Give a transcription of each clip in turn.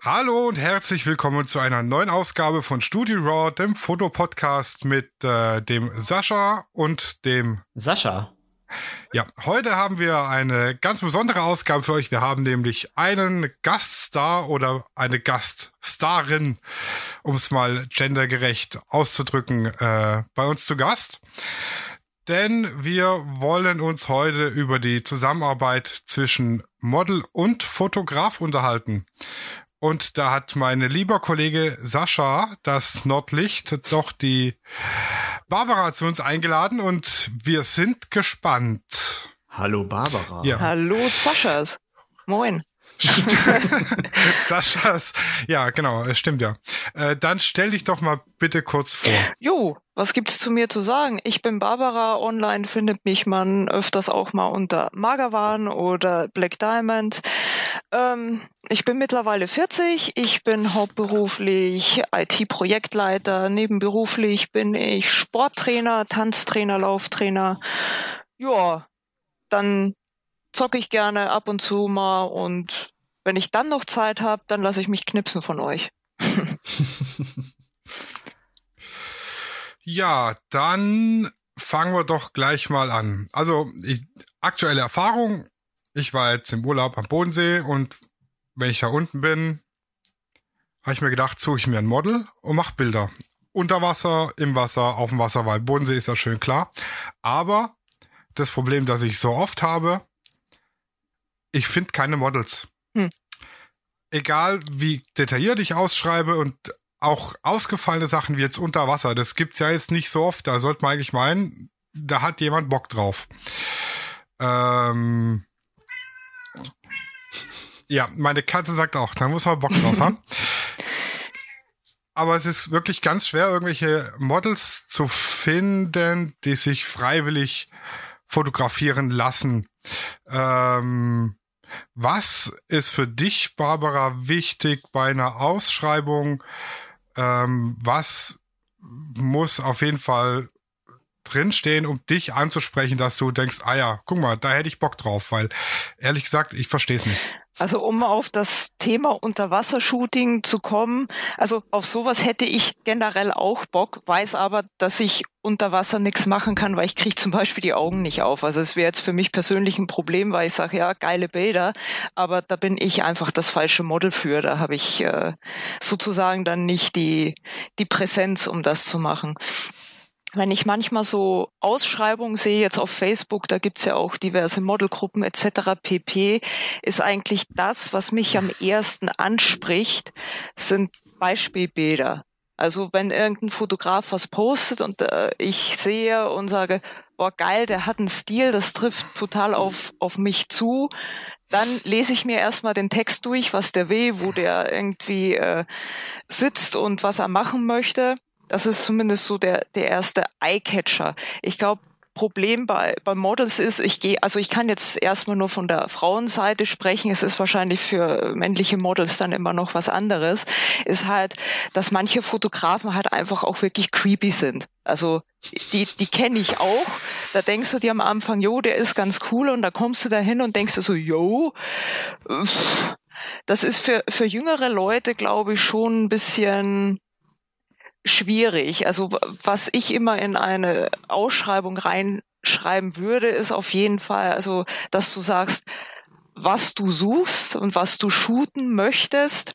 Hallo und herzlich willkommen zu einer neuen Ausgabe von Studio Raw, dem Fotopodcast mit äh, dem Sascha und dem Sascha. Ja, heute haben wir eine ganz besondere Ausgabe für euch. Wir haben nämlich einen Gaststar oder eine Gaststarin, um es mal gendergerecht auszudrücken, äh, bei uns zu Gast. Denn wir wollen uns heute über die Zusammenarbeit zwischen Model und Fotograf unterhalten. Und da hat mein lieber Kollege Sascha, das Nordlicht, doch die Barbara zu uns eingeladen und wir sind gespannt. Hallo Barbara. Ja. Hallo Saschas. Moin. Saschas, ja, genau, es stimmt ja. Äh, dann stell dich doch mal bitte kurz vor. Jo, was gibt's zu mir zu sagen? Ich bin Barbara. Online findet mich man öfters auch mal unter Magawan oder Black Diamond. Ähm, ich bin mittlerweile 40. Ich bin hauptberuflich IT-Projektleiter. Nebenberuflich bin ich Sporttrainer, Tanztrainer, Lauftrainer. Ja, dann zocke ich gerne ab und zu mal und wenn ich dann noch Zeit habe, dann lasse ich mich knipsen von euch. ja, dann fangen wir doch gleich mal an. Also, ich, aktuelle Erfahrung. Ich war jetzt im Urlaub am Bodensee und wenn ich da unten bin, habe ich mir gedacht, suche ich mir ein Model und mache Bilder. Unter Wasser, im Wasser, auf dem Wasser, weil Bodensee ist ja schön klar. Aber das Problem, das ich so oft habe, ich finde keine Models. Hm. Egal wie detailliert ich ausschreibe und auch ausgefallene Sachen wie jetzt unter Wasser, das gibt's ja jetzt nicht so oft. Da sollte man eigentlich meinen, da hat jemand Bock drauf. Ähm ja, meine Katze sagt auch, da muss man Bock drauf haben. Aber es ist wirklich ganz schwer, irgendwelche Models zu finden, die sich freiwillig fotografieren lassen. Ähm, was ist für dich, Barbara, wichtig bei einer Ausschreibung? Ähm, was muss auf jeden Fall drinstehen, um dich anzusprechen, dass du denkst, ah ja, guck mal, da hätte ich Bock drauf, weil ehrlich gesagt, ich verstehe es nicht. Also um auf das Thema Unterwassershooting zu kommen, also auf sowas hätte ich generell auch Bock, weiß aber, dass ich unter Wasser nichts machen kann, weil ich kriege zum Beispiel die Augen nicht auf. Also es wäre jetzt für mich persönlich ein Problem, weil ich sage, ja, geile Bilder, aber da bin ich einfach das falsche Model für. Da habe ich äh, sozusagen dann nicht die, die Präsenz, um das zu machen wenn ich manchmal so Ausschreibungen sehe, jetzt auf Facebook, da gibt's ja auch diverse Modelgruppen etc. pp, ist eigentlich das, was mich am ersten anspricht, sind Beispielbilder. Also wenn irgendein Fotograf was postet und äh, ich sehe und sage, boah geil, der hat einen Stil, das trifft total auf, auf mich zu, dann lese ich mir erstmal den Text durch, was der will, wo der irgendwie äh, sitzt und was er machen möchte das ist zumindest so der, der erste Eyecatcher. Ich glaube, Problem bei, bei Models ist, ich gehe, also ich kann jetzt erstmal nur von der Frauenseite sprechen, es ist wahrscheinlich für männliche Models dann immer noch was anderes, ist halt, dass manche Fotografen halt einfach auch wirklich creepy sind. Also die, die kenne ich auch. Da denkst du dir am Anfang, jo, der ist ganz cool und da kommst du da hin und denkst du so, jo, das ist für, für jüngere Leute, glaube ich, schon ein bisschen schwierig. Also was ich immer in eine Ausschreibung reinschreiben würde, ist auf jeden Fall, also dass du sagst, was du suchst und was du shooten möchtest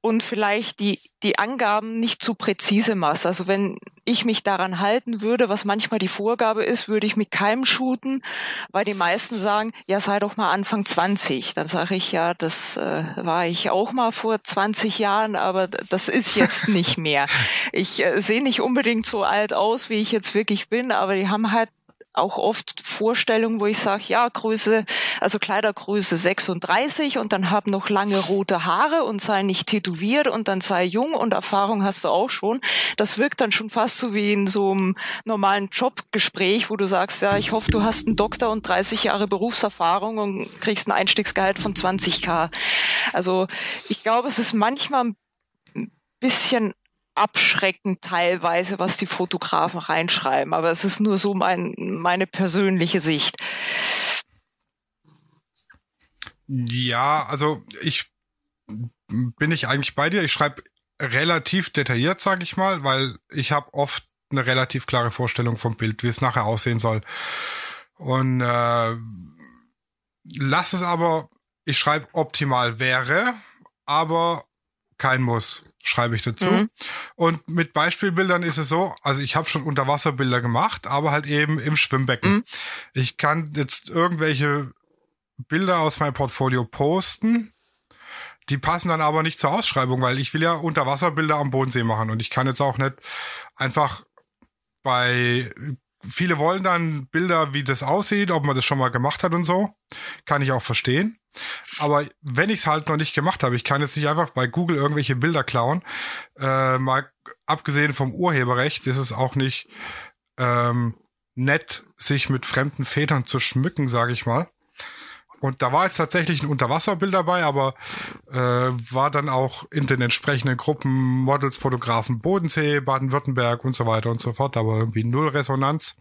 und vielleicht die, die Angaben nicht zu präzise machst. Also wenn ich mich daran halten würde, was manchmal die Vorgabe ist, würde ich mit keinem shooten, weil die meisten sagen, ja, sei doch mal Anfang 20. Dann sage ich, ja, das äh, war ich auch mal vor 20 Jahren, aber das ist jetzt nicht mehr. Ich äh, sehe nicht unbedingt so alt aus, wie ich jetzt wirklich bin, aber die haben halt auch oft Vorstellungen, wo ich sage, ja, Größe, also Kleidergröße 36 und dann hab noch lange rote Haare und sei nicht tätowiert und dann sei jung und Erfahrung hast du auch schon. Das wirkt dann schon fast so wie in so einem normalen Jobgespräch, wo du sagst, ja, ich hoffe, du hast einen Doktor und 30 Jahre Berufserfahrung und kriegst ein Einstiegsgehalt von 20k. Also ich glaube, es ist manchmal ein bisschen abschreckend teilweise, was die Fotografen reinschreiben. Aber es ist nur so mein, meine persönliche Sicht. Ja, also ich bin ich eigentlich bei dir. Ich schreibe relativ detailliert, sage ich mal, weil ich habe oft eine relativ klare Vorstellung vom Bild, wie es nachher aussehen soll. Und äh, lass es aber, ich schreibe optimal wäre, aber kein Muss, schreibe ich dazu. Mhm. Und mit Beispielbildern ist es so, also ich habe schon Unterwasserbilder gemacht, aber halt eben im Schwimmbecken. Mhm. Ich kann jetzt irgendwelche Bilder aus meinem Portfolio posten, die passen dann aber nicht zur Ausschreibung, weil ich will ja Unterwasserbilder am Bodensee machen und ich kann jetzt auch nicht einfach bei viele wollen dann Bilder, wie das aussieht, ob man das schon mal gemacht hat und so. Kann ich auch verstehen. Aber wenn ich es halt noch nicht gemacht habe, ich kann jetzt nicht einfach bei Google irgendwelche Bilder klauen. Äh, mal abgesehen vom Urheberrecht ist es auch nicht ähm, nett, sich mit fremden Vätern zu schmücken, sage ich mal. Und da war jetzt tatsächlich ein Unterwasserbild dabei, aber äh, war dann auch in den entsprechenden Gruppen Models, Fotografen Bodensee, Baden-Württemberg und so weiter und so fort, aber irgendwie null Resonanz.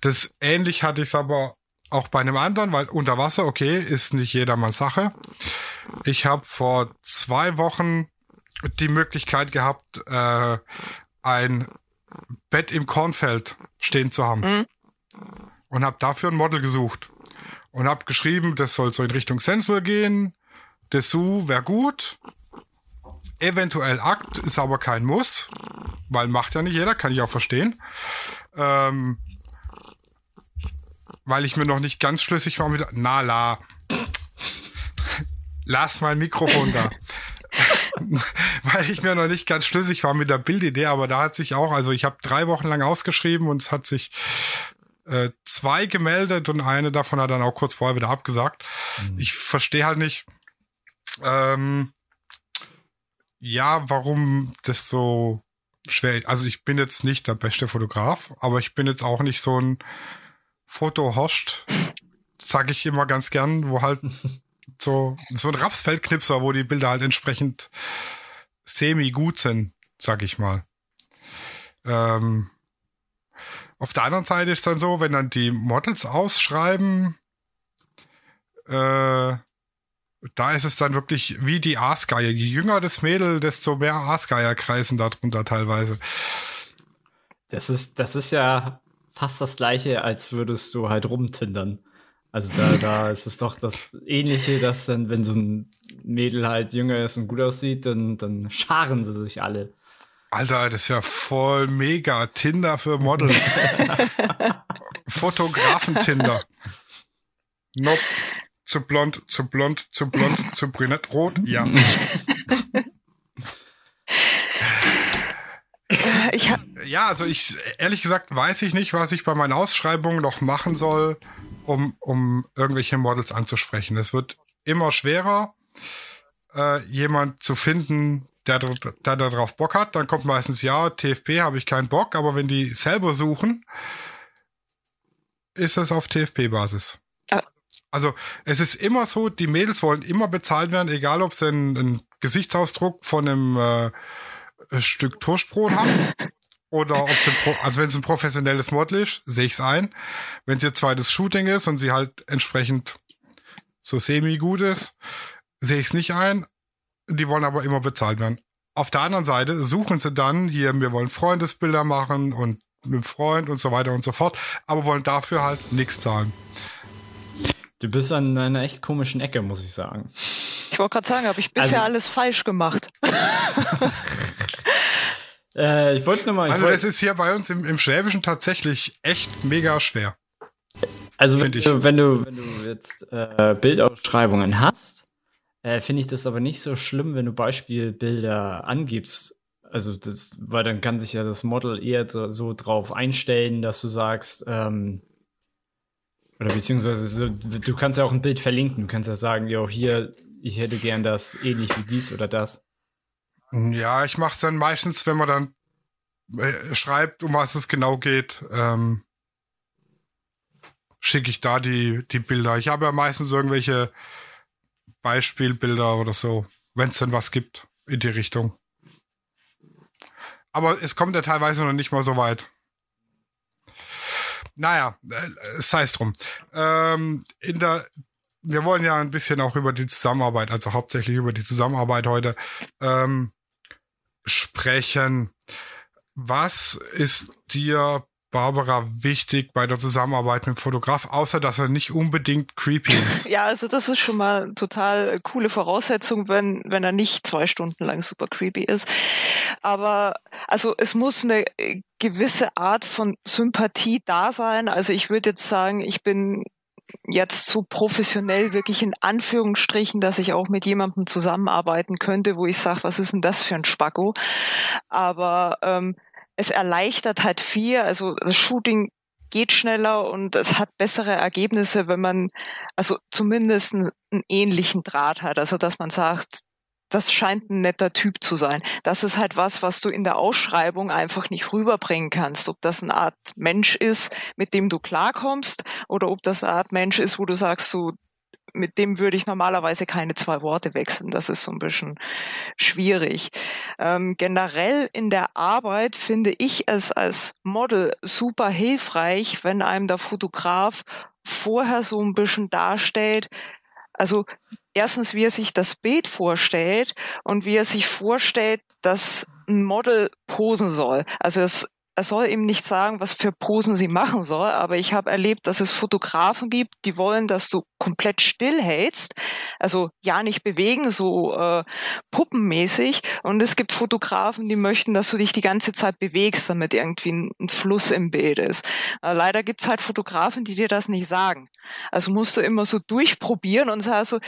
Das ähnlich hatte ich es aber auch bei einem anderen, weil Unterwasser, okay, ist nicht jedermanns Sache. Ich habe vor zwei Wochen die Möglichkeit gehabt, äh, ein Bett im Kornfeld stehen zu haben. Mhm. Und habe dafür ein Model gesucht und habe geschrieben, das soll so in Richtung Sensor gehen. Dessous wäre gut. Eventuell Akt ist aber kein Muss, weil macht ja nicht jeder, kann ich auch verstehen. Ähm, weil ich mir noch nicht ganz schlüssig war mit. Na la. Lass mein Mikrofon da. weil ich mir noch nicht ganz schlüssig war mit der Bildidee, aber da hat sich auch, also ich habe drei Wochen lang ausgeschrieben und es hat sich äh, zwei gemeldet und eine davon hat dann auch kurz vorher wieder abgesagt. Mhm. Ich verstehe halt nicht, ähm, ja, warum das so schwer ist. Also ich bin jetzt nicht der beste Fotograf, aber ich bin jetzt auch nicht so ein Fotohoscht, sage ich immer ganz gern, wo halt so, so ein Rapsfeldknipser, wo die Bilder halt entsprechend semi gut sind, sag ich mal. Ähm, auf der anderen Seite ist dann so, wenn dann die Models ausschreiben, äh, da ist es dann wirklich wie die Aasgeier. Je jünger das Mädel, desto mehr Aasgeier kreisen darunter teilweise. Das ist, das ist ja fast das gleiche, als würdest du halt rumtindern. Also da, da ist es doch das Ähnliche, dass dann, wenn so ein Mädel halt jünger ist und gut aussieht, dann, dann scharen sie sich alle. Alter, das ist ja voll mega. Tinder für Models. Fotografen-Tinder. Nope. Zu blond, zu blond, zu blond, zu brünett, rot, ja. Ich ja, also ich, ehrlich gesagt, weiß ich nicht, was ich bei meinen Ausschreibungen noch machen soll, um, um irgendwelche Models anzusprechen. Es wird immer schwerer, äh, jemand zu finden, der, der darauf Bock hat, dann kommt meistens, ja, TFP habe ich keinen Bock, aber wenn die selber suchen, ist es auf TFP-Basis. Also es ist immer so, die Mädels wollen immer bezahlt werden, egal ob sie einen, einen Gesichtsausdruck von einem äh, Stück Toastbrot haben oder ob sie, also wenn es ein professionelles Model ist, sehe ich es ein. Wenn es ihr zweites Shooting ist und sie halt entsprechend so semi gut ist, sehe ich es nicht ein die wollen aber immer bezahlt werden. Auf der anderen Seite suchen sie dann hier, wir wollen Freundesbilder machen und mit dem Freund und so weiter und so fort, aber wollen dafür halt nichts zahlen. Du bist an einer echt komischen Ecke, muss ich sagen. Ich wollte gerade sagen, habe ich bisher also, alles falsch gemacht. äh, ich wollte nochmal. Also, wollt, das ist hier bei uns im, im Schwäbischen tatsächlich echt mega schwer. Also, wenn du, wenn du, wenn du jetzt äh, Bildausschreibungen hast, äh, finde ich das aber nicht so schlimm, wenn du Beispielbilder angibst. Also das, weil dann kann sich ja das Model eher so, so drauf einstellen, dass du sagst, ähm, oder beziehungsweise so, du kannst ja auch ein Bild verlinken. Du kannst ja sagen, jo, hier, ich hätte gern das ähnlich wie dies oder das. Ja, ich mache es dann meistens, wenn man dann äh, schreibt, um was es genau geht, ähm, schicke ich da die, die Bilder. Ich habe ja meistens irgendwelche Beispielbilder oder so, wenn es denn was gibt in die Richtung. Aber es kommt ja teilweise noch nicht mal so weit. Naja, äh, sei es drum. Ähm, in der wir wollen ja ein bisschen auch über die Zusammenarbeit, also hauptsächlich über die Zusammenarbeit heute ähm, sprechen. Was ist dir Barbara wichtig bei der Zusammenarbeit mit dem Fotograf, außer dass er nicht unbedingt creepy ist? Ja, also das ist schon mal total coole Voraussetzung, wenn, wenn er nicht zwei Stunden lang super creepy ist. Aber also es muss eine gewisse Art von Sympathie da sein. Also ich würde jetzt sagen, ich bin jetzt so professionell wirklich in Anführungsstrichen, dass ich auch mit jemandem zusammenarbeiten könnte, wo ich sage, was ist denn das für ein Spacko? Aber ähm, es erleichtert halt viel. Also das Shooting geht schneller und es hat bessere Ergebnisse, wenn man also zumindest einen, ähnlichen Draht hat. Also dass man sagt, das scheint ein netter Typ zu sein. Das ist halt was, was du in der Ausschreibung einfach nicht rüberbringen kannst. Ob das eine Art Mensch ist, mit dem du klarkommst, oder ob das eine Art Mensch ist, wo du sagst, so, mit dem würde ich normalerweise keine zwei Worte wechseln. Das ist so ein bisschen schwierig. Ähm, generell in der Arbeit finde ich es als Model super hilfreich, wenn einem der Fotograf vorher so ein bisschen darstellt, also erstens, wie er sich das Bild vorstellt und wie er sich vorstellt, dass ein Model posen soll. Also es er soll ihm nicht sagen, was für Posen sie machen soll, aber ich habe erlebt, dass es Fotografen gibt, die wollen, dass du komplett still hältst, also ja nicht bewegen, so äh, puppenmäßig. Und es gibt Fotografen, die möchten, dass du dich die ganze Zeit bewegst, damit irgendwie ein, Fluss im Bild ist. Äh, leider gibt's halt Fotografen, die dir das nicht sagen. Also musst du immer so durchprobieren und sagst so,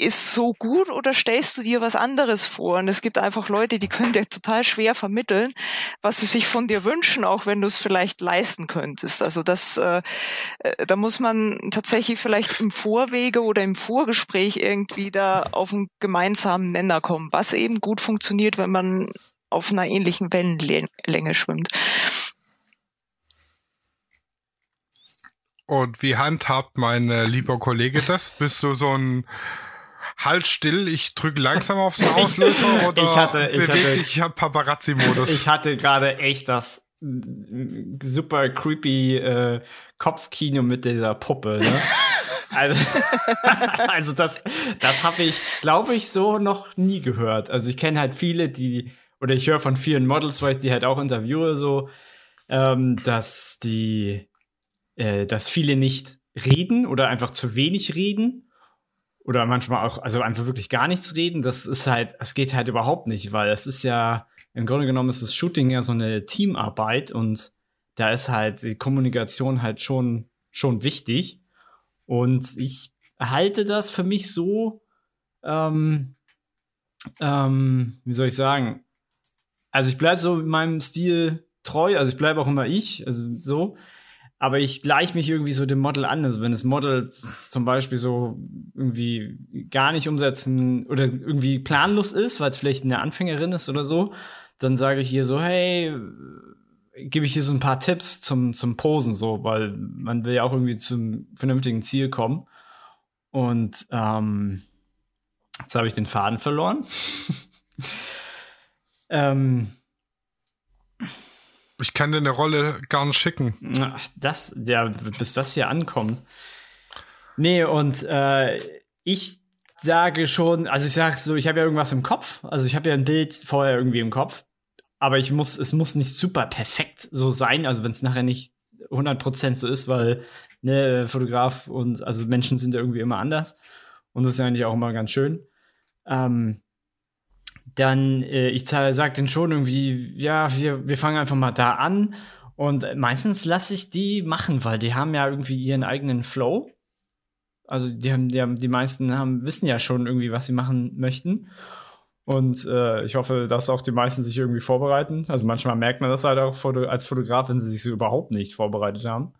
ist so gut oder stellst du dir was anderes vor? Und es gibt einfach Leute, die können dir total schwer vermitteln, was sie sich von dir wünschen, auch wenn du es vielleicht leisten könntest. Also das, äh, äh, da muss man tatsächlich vielleicht im Vorwege oder im Vorgespräch irgendwie da auf einen gemeinsamen Nenner kommen, was eben gut funktioniert, wenn man auf einer ähnlichen Wellenlänge schwimmt. Und wie handhabt mein äh, lieber Kollege das? Bist du so ein halt still, ich drücke langsam auf den Auslöser oder ich hatte, ich beweg hatte, dich, ich hab Paparazzi-Modus. Ich hatte gerade echt das super creepy äh, Kopfkino mit dieser Puppe. Ne? Also, also das, das habe ich, glaube ich, so noch nie gehört. Also ich kenne halt viele, die, oder ich höre von vielen Models, weil ich die halt auch interviewe, so, ähm, dass die, äh, dass viele nicht reden oder einfach zu wenig reden oder manchmal auch, also einfach wirklich gar nichts reden, das ist halt, es geht halt überhaupt nicht, weil es ist ja, im Grunde genommen ist das Shooting ja so eine Teamarbeit und da ist halt die Kommunikation halt schon, schon wichtig. Und ich halte das für mich so, ähm, ähm, wie soll ich sagen? Also ich bleibe so in meinem Stil treu, also ich bleibe auch immer ich, also so aber ich gleiche mich irgendwie so dem Model an. Also wenn das Model zum Beispiel so irgendwie gar nicht umsetzen oder irgendwie planlos ist, weil es vielleicht eine Anfängerin ist oder so, dann sage ich hier so, hey, gebe ich hier so ein paar Tipps zum, zum Posen, so, weil man will ja auch irgendwie zum vernünftigen Ziel kommen. Und ähm, jetzt habe ich den Faden verloren. ähm, ich kann dir eine Rolle gar nicht schicken. Das, ja, bis das hier ankommt. Nee, und äh, ich sage schon, also ich sage so, ich habe ja irgendwas im Kopf. Also ich habe ja ein Bild vorher irgendwie im Kopf. Aber ich muss, es muss nicht super perfekt so sein. Also wenn es nachher nicht 100% so ist, weil ne, Fotograf und also Menschen sind ja irgendwie immer anders. Und das ist ja eigentlich auch immer ganz schön. Ähm, dann, äh, ich sage denen schon irgendwie, ja, wir, wir fangen einfach mal da an. Und meistens lasse ich die machen, weil die haben ja irgendwie ihren eigenen Flow. Also die haben, die haben, die meisten haben, wissen ja schon irgendwie, was sie machen möchten. Und äh, ich hoffe, dass auch die meisten sich irgendwie vorbereiten. Also manchmal merkt man das halt auch als Fotograf, wenn sie sich so überhaupt nicht vorbereitet haben.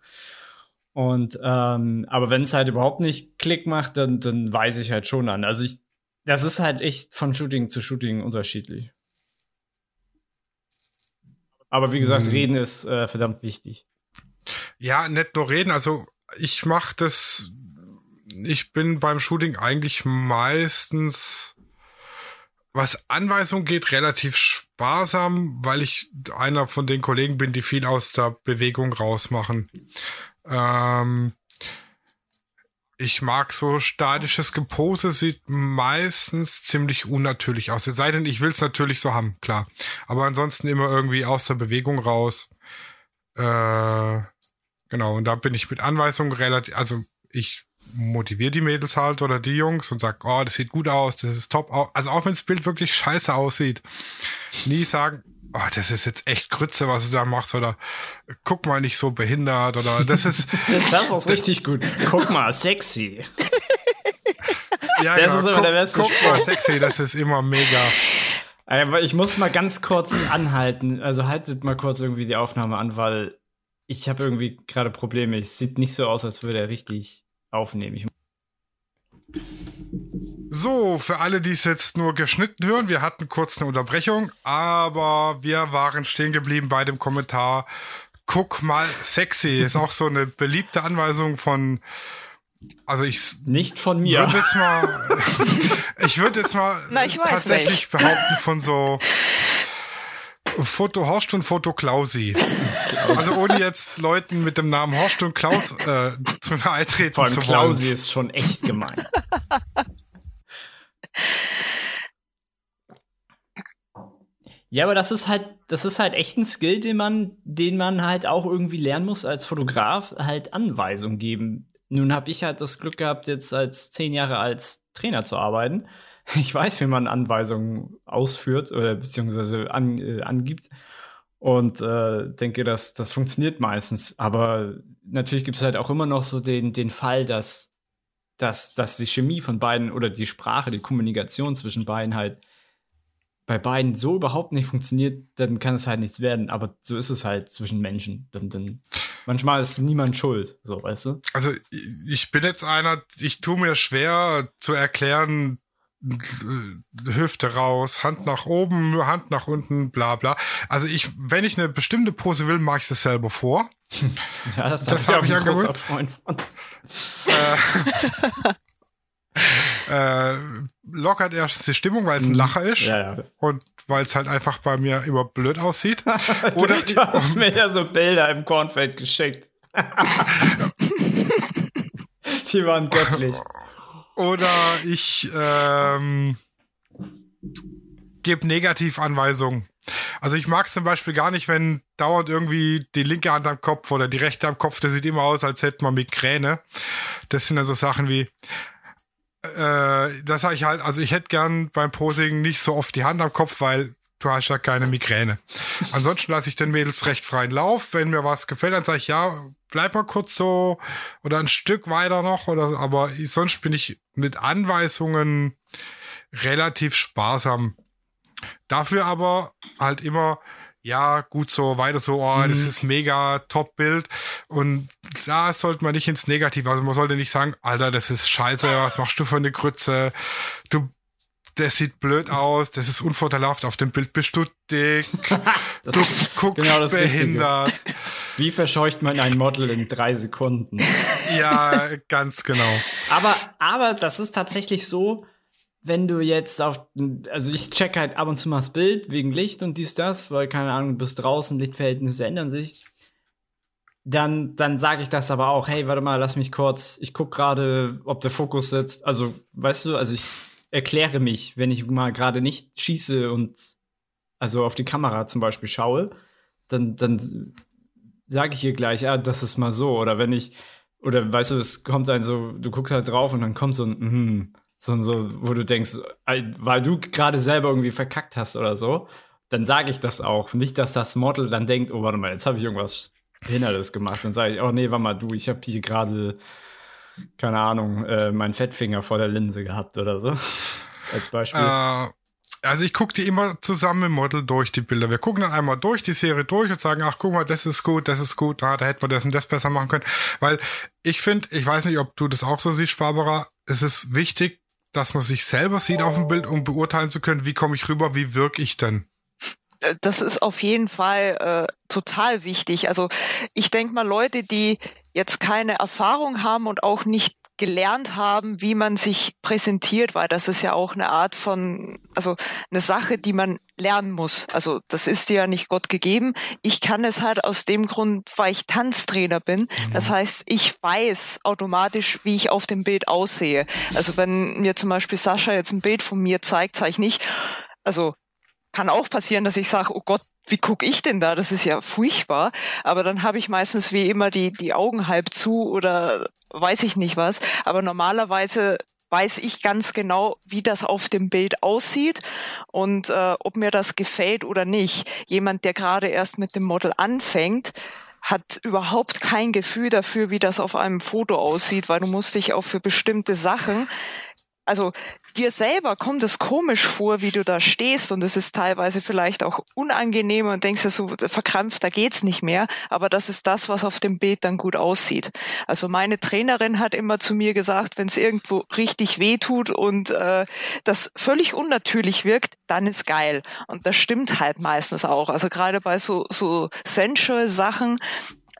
Und ähm, aber wenn es halt überhaupt nicht Klick macht, dann, dann weise ich halt schon an. Also ich das ist halt echt von Shooting zu Shooting unterschiedlich. Aber wie gesagt, hm. reden ist äh, verdammt wichtig. Ja, nicht nur reden. Also ich mache das. Ich bin beim Shooting eigentlich meistens, was Anweisung geht, relativ sparsam, weil ich einer von den Kollegen bin, die viel aus der Bewegung rausmachen. Ähm, ich mag so statisches Gepose, sieht meistens ziemlich unnatürlich aus. Es sei denn, ich will es natürlich so haben, klar. Aber ansonsten immer irgendwie aus der Bewegung raus. Äh, genau, und da bin ich mit Anweisungen relativ, also ich motiviere die Mädels halt oder die Jungs und sag, oh, das sieht gut aus, das ist top. Also auch wenn das Bild wirklich scheiße aussieht, nie sagen, oh, das ist jetzt echt Grütze, was du da machst, oder guck mal nicht so behindert, oder das ist. das ist richtig gut. Guck mal, sexy. ja, das genau. ist immer guck, der beste Guck mal, sexy, das ist immer mega. Aber ich muss mal ganz kurz anhalten. Also haltet mal kurz irgendwie die Aufnahme an, weil ich habe irgendwie gerade Probleme. Es sieht nicht so aus, als würde er richtig aufnehmen. Ich so, für alle, die es jetzt nur geschnitten hören, wir hatten kurz eine Unterbrechung, aber wir waren stehen geblieben bei dem Kommentar. Guck mal, sexy ist auch so eine beliebte Anweisung von, also ich nicht von mir. Würd jetzt mal, ich würde jetzt mal Na, tatsächlich nicht. behaupten von so Foto Horst und Foto Klausi. Also ohne jetzt Leuten mit dem Namen Horst und Klaus äh, zu nahe treten Vor allem zu wollen. Klausi ist schon echt gemein. Ja, aber das ist halt, das ist halt echt ein Skill, den man, den man halt auch irgendwie lernen muss als Fotograf, halt Anweisungen geben. Nun habe ich halt das Glück gehabt, jetzt als zehn Jahre als Trainer zu arbeiten. Ich weiß, wie man Anweisungen ausführt oder beziehungsweise an, äh, angibt. Und äh, denke, dass das funktioniert meistens. Aber natürlich gibt es halt auch immer noch so den, den Fall, dass, dass, dass die Chemie von beiden oder die Sprache, die Kommunikation zwischen beiden halt bei beiden so überhaupt nicht funktioniert, dann kann es halt nichts werden. Aber so ist es halt zwischen Menschen. Dann, dann, manchmal ist niemand schuld, so, weißt du? Also ich bin jetzt einer, ich tue mir schwer zu erklären, Hüfte raus, Hand nach oben, Hand nach unten, bla bla. Also ich, wenn ich eine bestimmte Pose will, mache ich das selber vor. Ja, das, das habe ich angewöhnt. Äh, äh, lockert erst die Stimmung, weil es ein mhm. Lacher ist. Ja, ja. Und weil es halt einfach bei mir immer blöd aussieht. Oder du, du hast mir ja so Bilder im Kornfeld geschickt. die waren göttlich. Oder ich ähm, gebe Negativanweisungen. Also ich mag es zum Beispiel gar nicht, wenn dauernd irgendwie die linke Hand am Kopf oder die rechte am Kopf, das sieht immer aus, als hätte man Migräne. Das sind dann so Sachen wie, äh, das sage ich halt, also ich hätte gern beim Posing nicht so oft die Hand am Kopf, weil du hast ja keine Migräne. Ansonsten lasse ich den Mädels recht freien Lauf. Wenn mir was gefällt, dann sage ich, ja, bleib mal kurz so oder ein Stück weiter noch oder aber sonst bin ich mit Anweisungen relativ sparsam. Dafür aber halt immer ja, gut so, weiter so, oh, mhm. das ist mega Top-Bild. Und da sollte man nicht ins Negative, also man sollte nicht sagen, Alter, das ist scheiße, was machst du für eine Grütze? Du, das sieht blöd aus, das ist unvorteilhaft, auf dem Bild bist du dick, du guckst genau behindert. Wie verscheucht man ein Model in drei Sekunden? ja, ganz genau. Aber, aber das ist tatsächlich so, wenn du jetzt auf, also ich check halt ab und zu mal das Bild wegen Licht und dies, das, weil keine Ahnung, du bist draußen, Lichtverhältnisse ändern sich. Dann, dann sage ich das aber auch, hey, warte mal, lass mich kurz, ich guck gerade, ob der Fokus sitzt. Also, weißt du, also ich erkläre mich, wenn ich mal gerade nicht schieße und also auf die Kamera zum Beispiel schaue, dann, dann sage ich ihr gleich, ah, das ist mal so. Oder wenn ich, oder weißt du, es kommt ein so, du guckst halt drauf und dann kommt so ein, mm, sondern so, wo du denkst, weil du gerade selber irgendwie verkackt hast oder so, dann sage ich das auch. Nicht, dass das Model dann denkt, oh, warte mal, jetzt habe ich irgendwas Behindertes gemacht. Dann sage ich, oh nee, warte mal, du, ich habe hier gerade, keine Ahnung, äh, meinen Fettfinger vor der Linse gehabt oder so. Als Beispiel. Äh, also ich gucke die immer zusammen im Model durch, die Bilder. Wir gucken dann einmal durch die Serie durch und sagen, ach guck mal, das ist gut, das ist gut, ah, da hätte man das und das besser machen können. Weil ich finde, ich weiß nicht, ob du das auch so siehst, Barbara, es ist wichtig, dass man sich selber sieht auf dem Bild, um beurteilen zu können, wie komme ich rüber, wie wirke ich denn? Äh, das ist auf jeden Fall äh, total wichtig. Also ich denke mal, Leute, die jetzt keine Erfahrung haben und auch nicht gelernt haben, wie man sich präsentiert, weil das ist ja auch eine Art von, also eine Sache, die man lernen muss. Also das ist dir ja nicht Gott gegeben. Ich kann es halt aus dem Grund, weil ich Tanztrainer bin. Mhm. Das heißt, ich weiß automatisch, wie ich auf dem Bild aussehe. Also wenn mir zum Beispiel Sascha jetzt ein Bild von mir zeigt, zeige ich nicht, also kann auch passieren, dass ich sage, oh Gott, wie guck ich denn da? Das ist ja furchtbar. Aber dann habe ich meistens wie immer die, die Augen halb zu oder weiß ich nicht was. Aber normalerweise weiß ich ganz genau, wie das auf dem Bild aussieht und äh, ob mir das gefällt oder nicht. Jemand, der gerade erst mit dem Model anfängt, hat überhaupt kein Gefühl dafür, wie das auf einem Foto aussieht, weil du musst dich auch für bestimmte Sachen also dir selber kommt es komisch vor, wie du da stehst und es ist teilweise vielleicht auch unangenehm und denkst dir so, verkrampft, da geht's nicht mehr, aber das ist das, was auf dem Bild dann gut aussieht. Also meine Trainerin hat immer zu mir gesagt, wenn es irgendwo richtig weh tut und äh, das völlig unnatürlich wirkt, dann ist geil. Und das stimmt halt meistens auch. Also gerade bei so, so sensual Sachen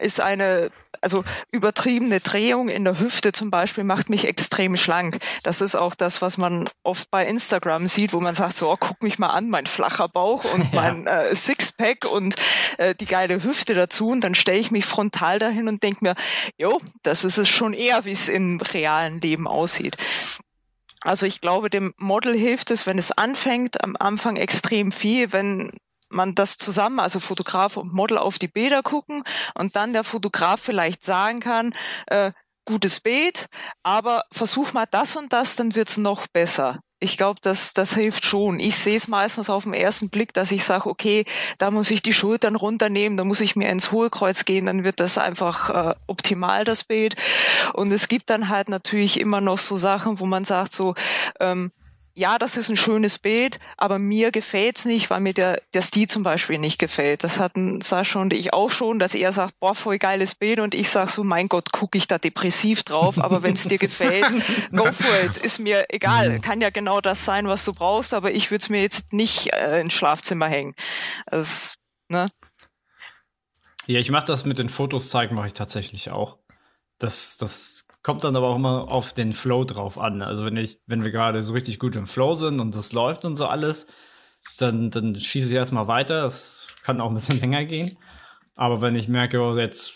ist eine also übertriebene Drehung in der Hüfte zum Beispiel macht mich extrem schlank. Das ist auch das, was man oft bei Instagram sieht, wo man sagt so, oh, guck mich mal an, mein flacher Bauch und ja. mein äh, Sixpack und äh, die geile Hüfte dazu. Und dann stelle ich mich frontal dahin und denke mir, jo, das ist es schon eher, wie es im realen Leben aussieht. Also ich glaube, dem Model hilft es, wenn es anfängt, am Anfang extrem viel, wenn man das zusammen, also Fotograf und Model auf die Bilder gucken und dann der Fotograf vielleicht sagen kann, äh, gutes Bild, aber versuch mal das und das, dann wird's noch besser. Ich glaube, das, das hilft schon. Ich sehe es meistens auf den ersten Blick, dass ich sage, okay, da muss ich die Schultern runternehmen, da muss ich mir ins Hohlkreuz gehen, dann wird das einfach äh, optimal, das Bild. Und es gibt dann halt natürlich immer noch so Sachen, wo man sagt, so, ähm, ja, das ist ein schönes Bild, aber mir gefällt's nicht, weil mir der, der Stil zum Beispiel nicht gefällt. Das hatten Sascha und ich auch schon, dass er sagt, boah, voll geiles Bild und ich sag so, mein Gott, gucke ich da depressiv drauf, aber wenn es dir gefällt, go for it, ist mir egal. Mhm. Kann ja genau das sein, was du brauchst, aber ich würde es mir jetzt nicht äh, ins Schlafzimmer hängen. Das, ne? Ja, ich mache das mit den Fotos zeigen, mache ich tatsächlich auch. Das, das Kommt dann aber auch immer auf den Flow drauf an. Also wenn ich, wenn wir gerade so richtig gut im Flow sind und das läuft und so alles, dann, dann schieße ich erstmal weiter. Das kann auch ein bisschen länger gehen. Aber wenn ich merke, oh, jetzt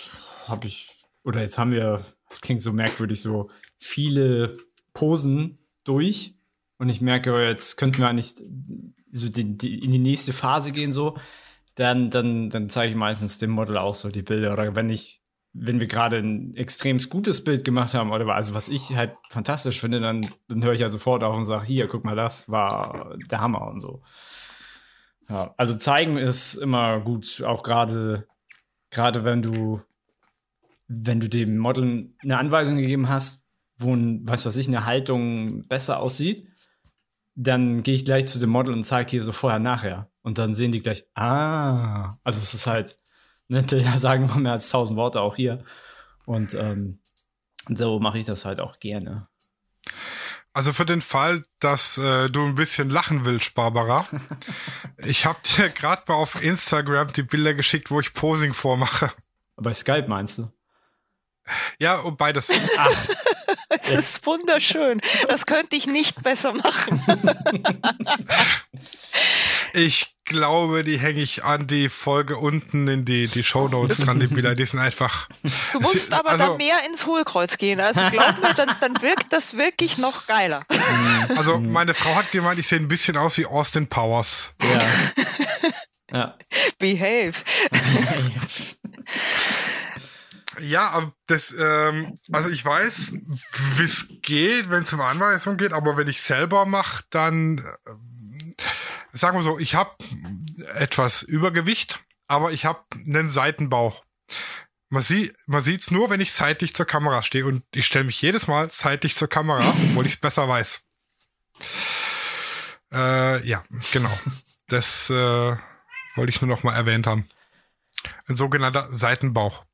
habe ich, oder jetzt haben wir, das klingt so merkwürdig, so viele Posen durch und ich merke, oh, jetzt könnten wir eigentlich so die, die, in die nächste Phase gehen, so, dann, dann, dann zeige ich meistens dem Model auch so die Bilder. Oder wenn ich wenn wir gerade ein extrem gutes Bild gemacht haben, oder also was ich halt fantastisch finde, dann, dann höre ich ja sofort auf und sage, hier, guck mal, das war der Hammer und so. Ja, also zeigen ist immer gut, auch gerade, gerade wenn du, wenn du dem Model eine Anweisung gegeben hast, wo ein, was weiß ich, eine Haltung besser aussieht, dann gehe ich gleich zu dem Model und zeige hier so vorher, nachher. Und dann sehen die gleich, ah, also es ist halt, ne, Bilder sagen immer mehr als tausend Worte auch hier. Und ähm, so mache ich das halt auch gerne. Also für den Fall, dass äh, du ein bisschen lachen willst, Barbara, ich habe dir gerade mal auf Instagram die Bilder geschickt, wo ich Posing vormache. Bei Skype meinst du? Ja, und beides. Ach. Es ist wunderschön. Das könnte ich nicht besser machen. ich glaube, die hänge ich an die Folge unten in die, die Show Notes dran, die Bilder, die sind einfach. Du musst aber also, da mehr ins Hohlkreuz gehen. Also glaub mir, dann, dann wirkt das wirklich noch geiler. Also meine Frau hat gemeint, ich sehe ein bisschen aus wie Austin Powers. Ja. ja. Behave. Ja, aber das, ähm, also ich weiß, wie es geht, wenn es um Anweisung geht, aber wenn ich selber mache, dann äh, sagen wir so, ich habe etwas Übergewicht, aber ich habe einen Seitenbauch. Man, sieht man sieht's nur, wenn ich seitlich zur Kamera stehe und ich stelle mich jedes Mal seitlich zur Kamera, obwohl ich es besser weiß. Äh, ja, genau. Das äh, wollte ich nur noch mal erwähnt haben. Ein sogenannter Seitenbauch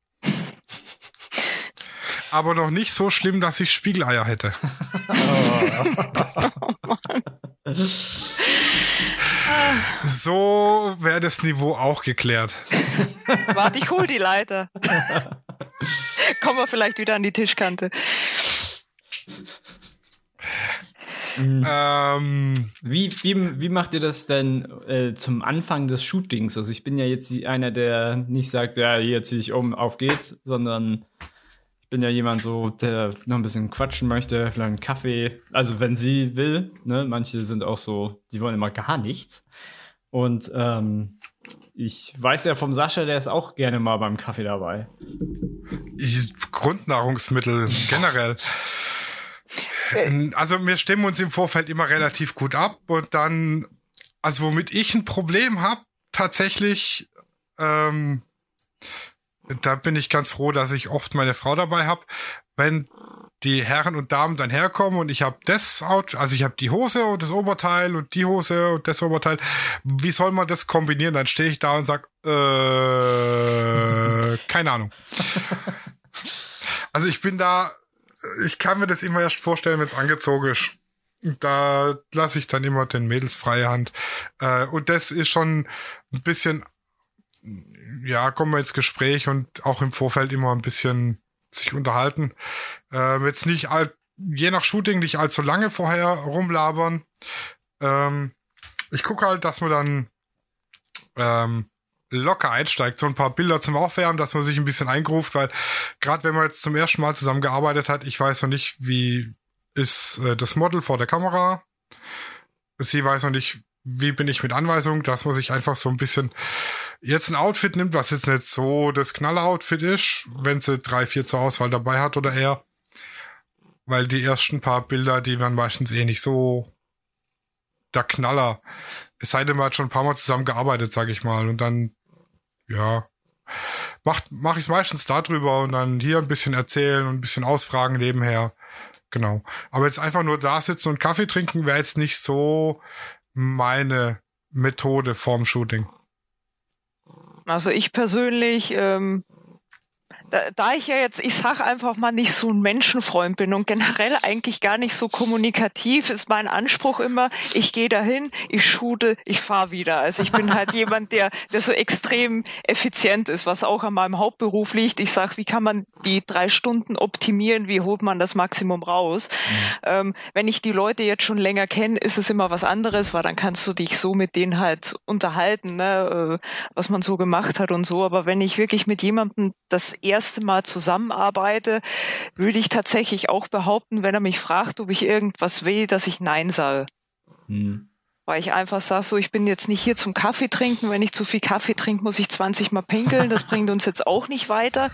aber noch nicht so schlimm, dass ich Spiegeleier hätte. so wäre das Niveau auch geklärt. Warte, ich hol die Leiter. Kommen wir vielleicht wieder an die Tischkante. Mhm. Ähm, wie, wie, wie macht ihr das denn äh, zum Anfang des Shootings? Also ich bin ja jetzt einer, der nicht sagt, ja, hier ziehe ich um, auf geht's, sondern bin ja jemand so, der noch ein bisschen quatschen möchte, vielleicht einen Kaffee, also wenn sie will, ne? Manche sind auch so, die wollen immer gar nichts. Und ähm, ich weiß ja vom Sascha, der ist auch gerne mal beim Kaffee dabei. Ich, Grundnahrungsmittel generell. Äh. Also wir stimmen uns im Vorfeld immer relativ gut ab und dann, also womit ich ein Problem habe, tatsächlich, ähm, da bin ich ganz froh, dass ich oft meine Frau dabei habe, wenn die Herren und Damen dann herkommen und ich habe das Out, also ich habe die Hose und das Oberteil und die Hose und das Oberteil. Wie soll man das kombinieren? Dann stehe ich da und sag, äh, keine Ahnung. Also ich bin da, ich kann mir das immer erst vorstellen, wenn es angezogen ist. Da lasse ich dann immer den Mädels freie Hand. Äh, und das ist schon ein bisschen, ja, kommen wir ins Gespräch und auch im Vorfeld immer ein bisschen sich unterhalten. Ähm, jetzt nicht all, je nach Shooting nicht allzu lange vorher rumlabern. Ähm, ich gucke halt, dass man dann ähm, locker einsteigt, so ein paar Bilder zum Aufwärmen, dass man sich ein bisschen eingruft, weil gerade wenn man jetzt zum ersten Mal zusammengearbeitet hat, ich weiß noch nicht, wie ist äh, das Model vor der Kamera. Sie weiß noch nicht, wie bin ich mit Anweisungen, dass man sich einfach so ein bisschen jetzt ein Outfit nimmt, was jetzt nicht so das Knaller-Outfit ist, wenn sie drei, vier zur Auswahl dabei hat oder eher. Weil die ersten paar Bilder, die waren meistens eh nicht so der Knaller. Es sei denn, man hat schon ein paar Mal zusammen gearbeitet, sag ich mal. Und dann, ja, macht, mach ich es meistens darüber und dann hier ein bisschen erzählen und ein bisschen ausfragen nebenher. Genau. Aber jetzt einfach nur da sitzen und Kaffee trinken wäre jetzt nicht so meine Methode vorm Shooting. Also ich persönlich ähm, da, da ich ja jetzt, ich sag einfach mal, nicht so ein Menschenfreund bin und generell eigentlich gar nicht so kommunikativ, ist mein Anspruch immer, ich gehe dahin, ich shoote, ich fahre wieder. Also ich bin halt jemand, der, der so extrem effizient ist, was auch an meinem Hauptberuf liegt. Ich sag, wie kann man die drei Stunden optimieren, wie holt man das Maximum raus? Mhm. Ähm, wenn ich die Leute jetzt schon länger kenne, ist es immer was anderes, weil dann kannst du dich so mit denen halt unterhalten, ne, äh, was man so gemacht hat und so. Aber wenn ich wirklich mit jemandem das erste erste Mal zusammenarbeite, würde ich tatsächlich auch behaupten, wenn er mich fragt, ob ich irgendwas will, dass ich Nein sage. Hm. Weil ich einfach sage, so, ich bin jetzt nicht hier zum Kaffee trinken. Wenn ich zu viel Kaffee trinke, muss ich 20 Mal pinkeln. Das bringt uns jetzt auch nicht weiter.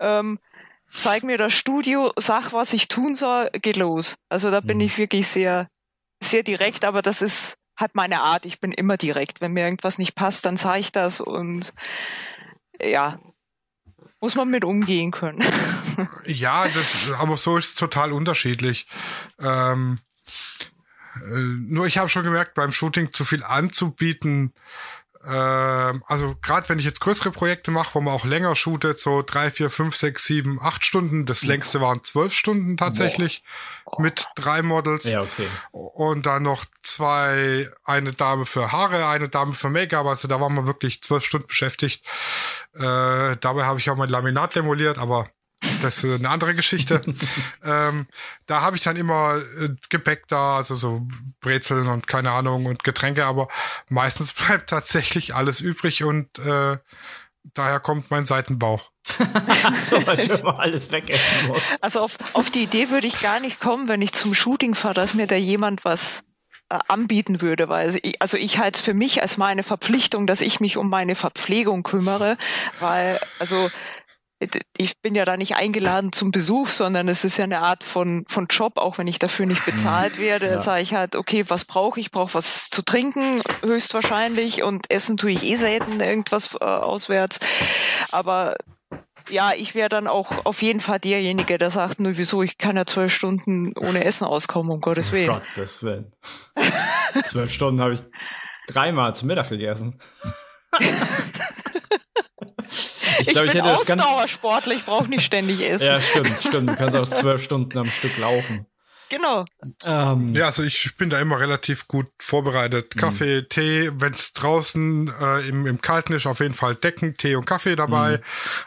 Ähm, zeig mir das Studio, sag, was ich tun soll, geht los. Also da bin hm. ich wirklich sehr, sehr direkt, aber das ist halt meine Art. Ich bin immer direkt. Wenn mir irgendwas nicht passt, dann sage ich das und ja, muss man mit umgehen können. ja, das, aber so ist es total unterschiedlich. Ähm, äh, nur ich habe schon gemerkt, beim Shooting zu viel anzubieten, also gerade wenn ich jetzt größere Projekte mache, wo man auch länger shootet, so drei, vier, fünf, sechs, sieben, acht Stunden. Das längste waren zwölf Stunden tatsächlich Boah. mit drei Models. Ja, okay. Und dann noch zwei, eine Dame für Haare, eine Dame für Make-up. Also da waren wir wirklich zwölf Stunden beschäftigt. Äh, dabei habe ich auch mein Laminat demoliert, aber das ist eine andere Geschichte. ähm, da habe ich dann immer äh, Gepäck da, also so Brezeln und keine Ahnung und Getränke, aber meistens bleibt tatsächlich alles übrig und äh, daher kommt mein Seitenbauch. so, weil du immer alles wegessen musst. Also auf, auf die Idee würde ich gar nicht kommen, wenn ich zum Shooting fahre, dass mir da jemand was äh, anbieten würde, weil ich, also ich halte es für mich als meine Verpflichtung, dass ich mich um meine Verpflegung kümmere, weil also ich bin ja da nicht eingeladen zum Besuch, sondern es ist ja eine Art von, von Job, auch wenn ich dafür nicht bezahlt werde, ja. sage ich halt, okay, was brauche ich? Ich brauche was zu trinken, höchstwahrscheinlich, und essen tue ich eh selten irgendwas äh, auswärts. Aber ja, ich wäre dann auch auf jeden Fall derjenige, der sagt, nur wieso, ich kann ja zwölf Stunden ohne Essen auskommen, um Gottes Willen. Um Gottes Willen. zwölf Stunden habe ich dreimal zum Mittag gegessen. Ich, glaub, ich, ich bin Ausdauersportler, ich brauche nicht ständig essen. ja, stimmt, stimmt. Du kannst auch zwölf Stunden am Stück laufen. Genau. Ähm, ja, also ich bin da immer relativ gut vorbereitet. Mhm. Kaffee, mh. Tee, wenn es draußen äh, im, im Kalten ist, auf jeden Fall Decken, Tee und Kaffee dabei. Mhm.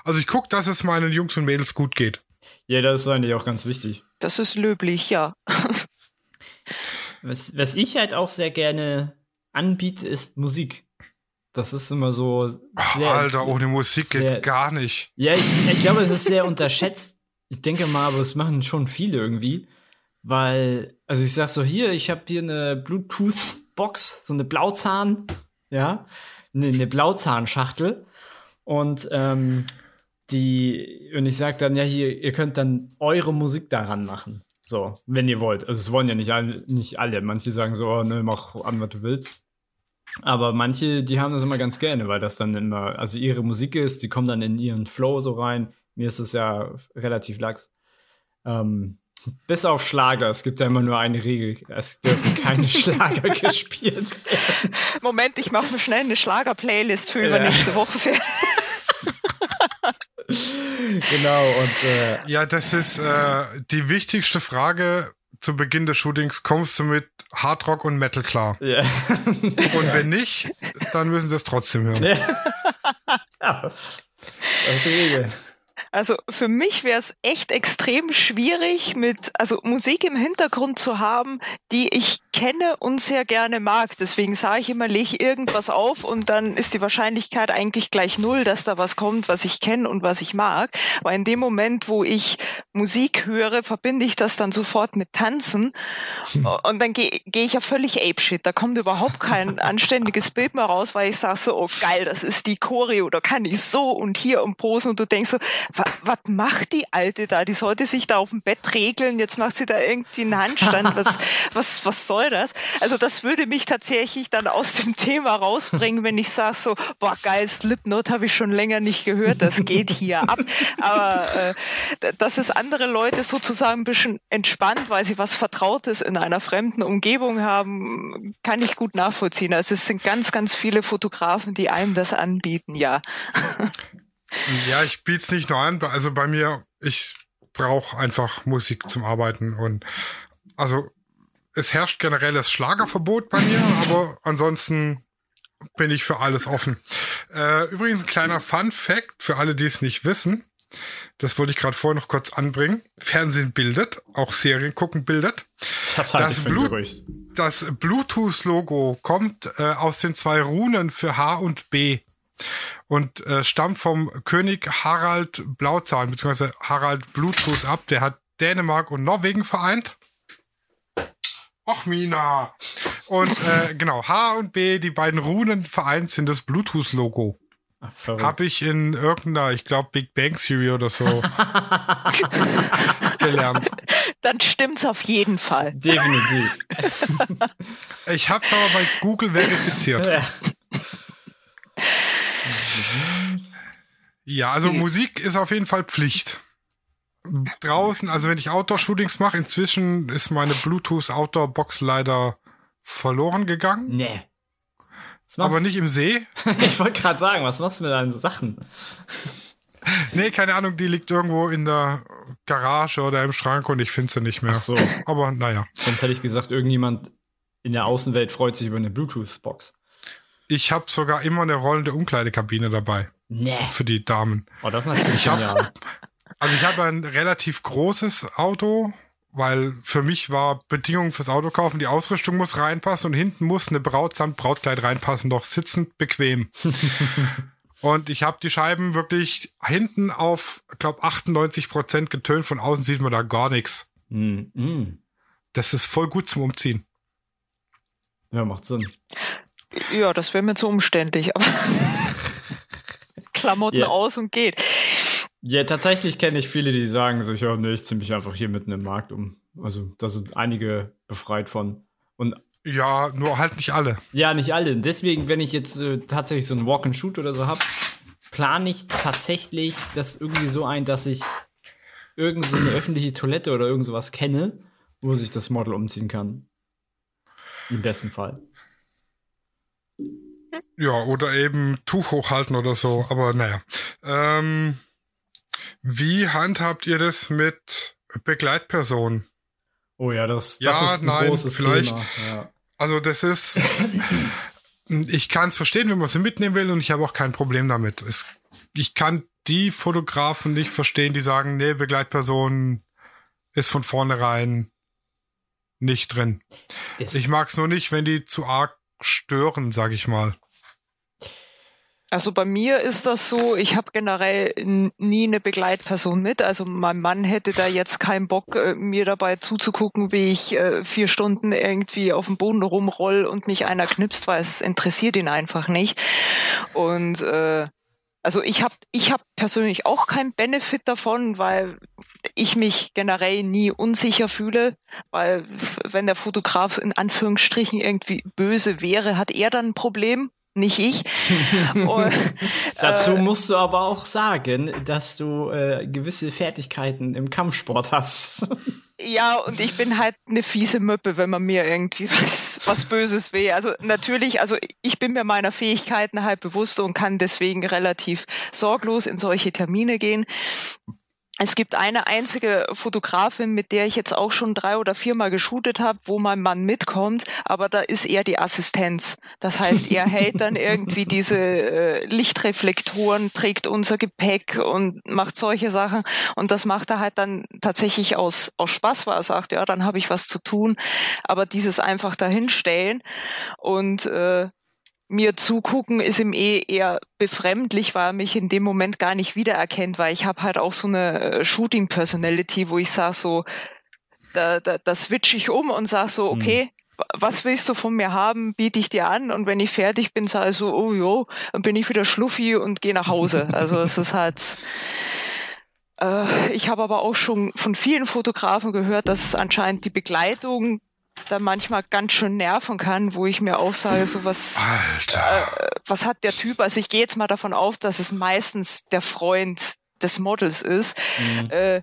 Also ich gucke, dass es meinen Jungs und Mädels gut geht. Ja, das ist eigentlich auch ganz wichtig. Das ist löblich, ja. Was, was ich halt auch sehr gerne anbiete, ist Musik. Das ist immer so. Sehr, Alter, ohne Musik sehr, geht gar nicht. Ja, ich, ich glaube, es ist sehr unterschätzt. Ich denke mal, aber es machen schon viele irgendwie. Weil, also ich sag so, hier, ich habe hier eine Bluetooth-Box, so eine Blauzahn, ja, eine, eine Blauzahnschachtel. Und ähm, die, und ich sag dann, ja, hier, ihr könnt dann eure Musik daran machen. So, wenn ihr wollt. Also es wollen ja nicht alle, nicht alle. Manche sagen so, oh, ne, mach an, was du willst. Aber manche, die haben das immer ganz gerne, weil das dann immer, also ihre Musik ist, die kommen dann in ihren Flow so rein. Mir ist es ja relativ lax. Ähm, bis auf Schlager. Es gibt ja immer nur eine Regel. Es dürfen keine Schlager gespielt werden. Moment, ich mache mir schnell eine Schlager-Playlist für übernächste ja. Woche. genau, und äh, ja, das ist äh, die wichtigste Frage zu Beginn des Shootings. Kommst du mit Hardrock und Metal klar? Ja. und wenn nicht, dann müssen sie es trotzdem hören. Ja. ja. Das ist die Regel. Also für mich wäre es echt extrem schwierig, mit also Musik im Hintergrund zu haben, die ich kenne und sehr gerne mag. Deswegen sage ich immer, leg irgendwas auf und dann ist die Wahrscheinlichkeit eigentlich gleich null, dass da was kommt, was ich kenne und was ich mag. Weil in dem Moment, wo ich Musik höre, verbinde ich das dann sofort mit Tanzen hm. und dann gehe geh ich ja völlig apeshit. Da kommt überhaupt kein anständiges Bild mehr raus, weil ich sage so, oh geil, das ist die Choreo, da kann ich so und hier und posen und du denkst so, was macht die Alte da? Die sollte sich da auf dem Bett regeln, jetzt macht sie da irgendwie einen Handstand. Was, was, was soll das? Also das würde mich tatsächlich dann aus dem Thema rausbringen, wenn ich sage so, boah, geil, Slipknot habe ich schon länger nicht gehört, das geht hier ab. Aber äh, dass es andere Leute sozusagen ein bisschen entspannt, weil sie was Vertrautes in einer fremden Umgebung haben, kann ich gut nachvollziehen. Also es sind ganz, ganz viele Fotografen, die einem das anbieten, ja. Ja, ich biete es nicht nur an. Also bei mir, ich brauche einfach Musik zum Arbeiten und also es herrscht generelles Schlagerverbot bei mir, aber ansonsten bin ich für alles offen. Äh, übrigens ein kleiner Fun Fact für alle, die es nicht wissen. Das wollte ich gerade vorher noch kurz anbringen. Fernsehen bildet, auch Serien gucken bildet. Das, das, Blu das Bluetooth-Logo kommt äh, aus den zwei Runen für H und B und äh, stammt vom König Harald Blauzahn bzw. Harald Bluetooth ab. Der hat Dänemark und Norwegen vereint. Och, Mina. Und äh, genau, H und B, die beiden Runen vereint sind das Bluetooth-Logo. Habe ich in irgendeiner, ich glaube, Big Bang Theory oder so gelernt. Dann stimmt's auf jeden Fall. Definitiv. ich habe es aber bei Google verifiziert. Ja. Ja, also mhm. Musik ist auf jeden Fall Pflicht. Draußen, also wenn ich Outdoor-Shootings mache, inzwischen ist meine Bluetooth-Outdoor-Box leider verloren gegangen. Nee. Aber nicht im See. ich wollte gerade sagen, was machst du mit deinen Sachen? nee, keine Ahnung, die liegt irgendwo in der Garage oder im Schrank und ich finde sie nicht mehr. Ach so. Aber naja. Sonst hätte ich gesagt, irgendjemand in der Außenwelt freut sich über eine Bluetooth-Box. Ich habe sogar immer eine rollende Umkleidekabine dabei. Nee. Für die Damen. Oh, das ist natürlich ich hab, Also ich habe ein relativ großes Auto, weil für mich war Bedingung fürs Auto kaufen, die Ausrüstung muss reinpassen und hinten muss eine Braut samt Brautkleid reinpassen, doch sitzend bequem. und ich habe die Scheiben wirklich hinten auf, glaube 98 Prozent getönt, von außen sieht man da gar nichts. Mm, mm. Das ist voll gut zum Umziehen. Ja, macht Sinn. Ja, das wäre mir zu umständlich, aber Klamotten yeah. aus und geht. Ja, tatsächlich kenne ich viele, die sagen sich, ja, nee, ich ziehe mich einfach hier mitten im Markt um. Also da sind einige befreit von. Und ja, nur halt nicht alle. Ja, nicht alle. Deswegen, wenn ich jetzt äh, tatsächlich so ein Walk-and-Shoot oder so habe, plane ich tatsächlich das irgendwie so ein, dass ich irgendeine so öffentliche Toilette oder irgend sowas kenne, wo sich das Model umziehen kann. Im besten Fall. Ja, oder eben Tuch hochhalten oder so, aber naja. Ähm, wie handhabt ihr das mit Begleitpersonen? Oh ja, das, das ja, ist ein nein, großes vielleicht. Thema. Ja. Also das ist, ich kann es verstehen, wenn man sie mitnehmen will und ich habe auch kein Problem damit. Es, ich kann die Fotografen nicht verstehen, die sagen, nee, Begleitperson ist von vornherein nicht drin. Das ich mag es nur nicht, wenn die zu arg stören, sag ich mal. Also bei mir ist das so, ich habe generell nie eine Begleitperson mit. Also mein Mann hätte da jetzt keinen Bock, äh, mir dabei zuzugucken, wie ich äh, vier Stunden irgendwie auf dem Boden rumroll und mich einer knipst, weil es interessiert ihn einfach nicht. Und äh, also ich habe ich hab persönlich auch keinen Benefit davon, weil ich mich generell nie unsicher fühle, weil wenn der Fotograf in Anführungsstrichen irgendwie böse wäre, hat er dann ein Problem nicht ich. Und, Dazu äh, musst du aber auch sagen, dass du äh, gewisse Fertigkeiten im Kampfsport hast. ja, und ich bin halt eine fiese Möppe, wenn man mir irgendwie was, was Böses will. Also natürlich, also ich bin mir meiner Fähigkeiten halt bewusst und kann deswegen relativ sorglos in solche Termine gehen. Es gibt eine einzige Fotografin, mit der ich jetzt auch schon drei oder viermal geshootet habe, wo mein Mann mitkommt, aber da ist er die Assistenz. Das heißt, er hält dann irgendwie diese äh, Lichtreflektoren, trägt unser Gepäck und macht solche Sachen. Und das macht er halt dann tatsächlich aus, aus Spaß, weil er sagt, ja, dann habe ich was zu tun. Aber dieses einfach dahinstellen und äh, mir zugucken ist ihm eh eher befremdlich, weil er mich in dem Moment gar nicht wiedererkennt, weil ich habe halt auch so eine äh, Shooting-Personality, wo ich sage so, da, da, da switch ich um und sag so, mhm. okay, mhm. was willst du von mir haben, biete ich dir an und wenn ich fertig bin, sage ich so, oh jo, dann bin ich wieder schluffi und gehe nach Hause. Also es ist halt... Äh, ich habe aber auch schon von vielen Fotografen gehört, dass anscheinend die Begleitung da manchmal ganz schön nerven kann, wo ich mir auch sage, so was, äh, was hat der Typ? Also ich gehe jetzt mal davon auf, dass es meistens der Freund des Models ist, mhm. äh,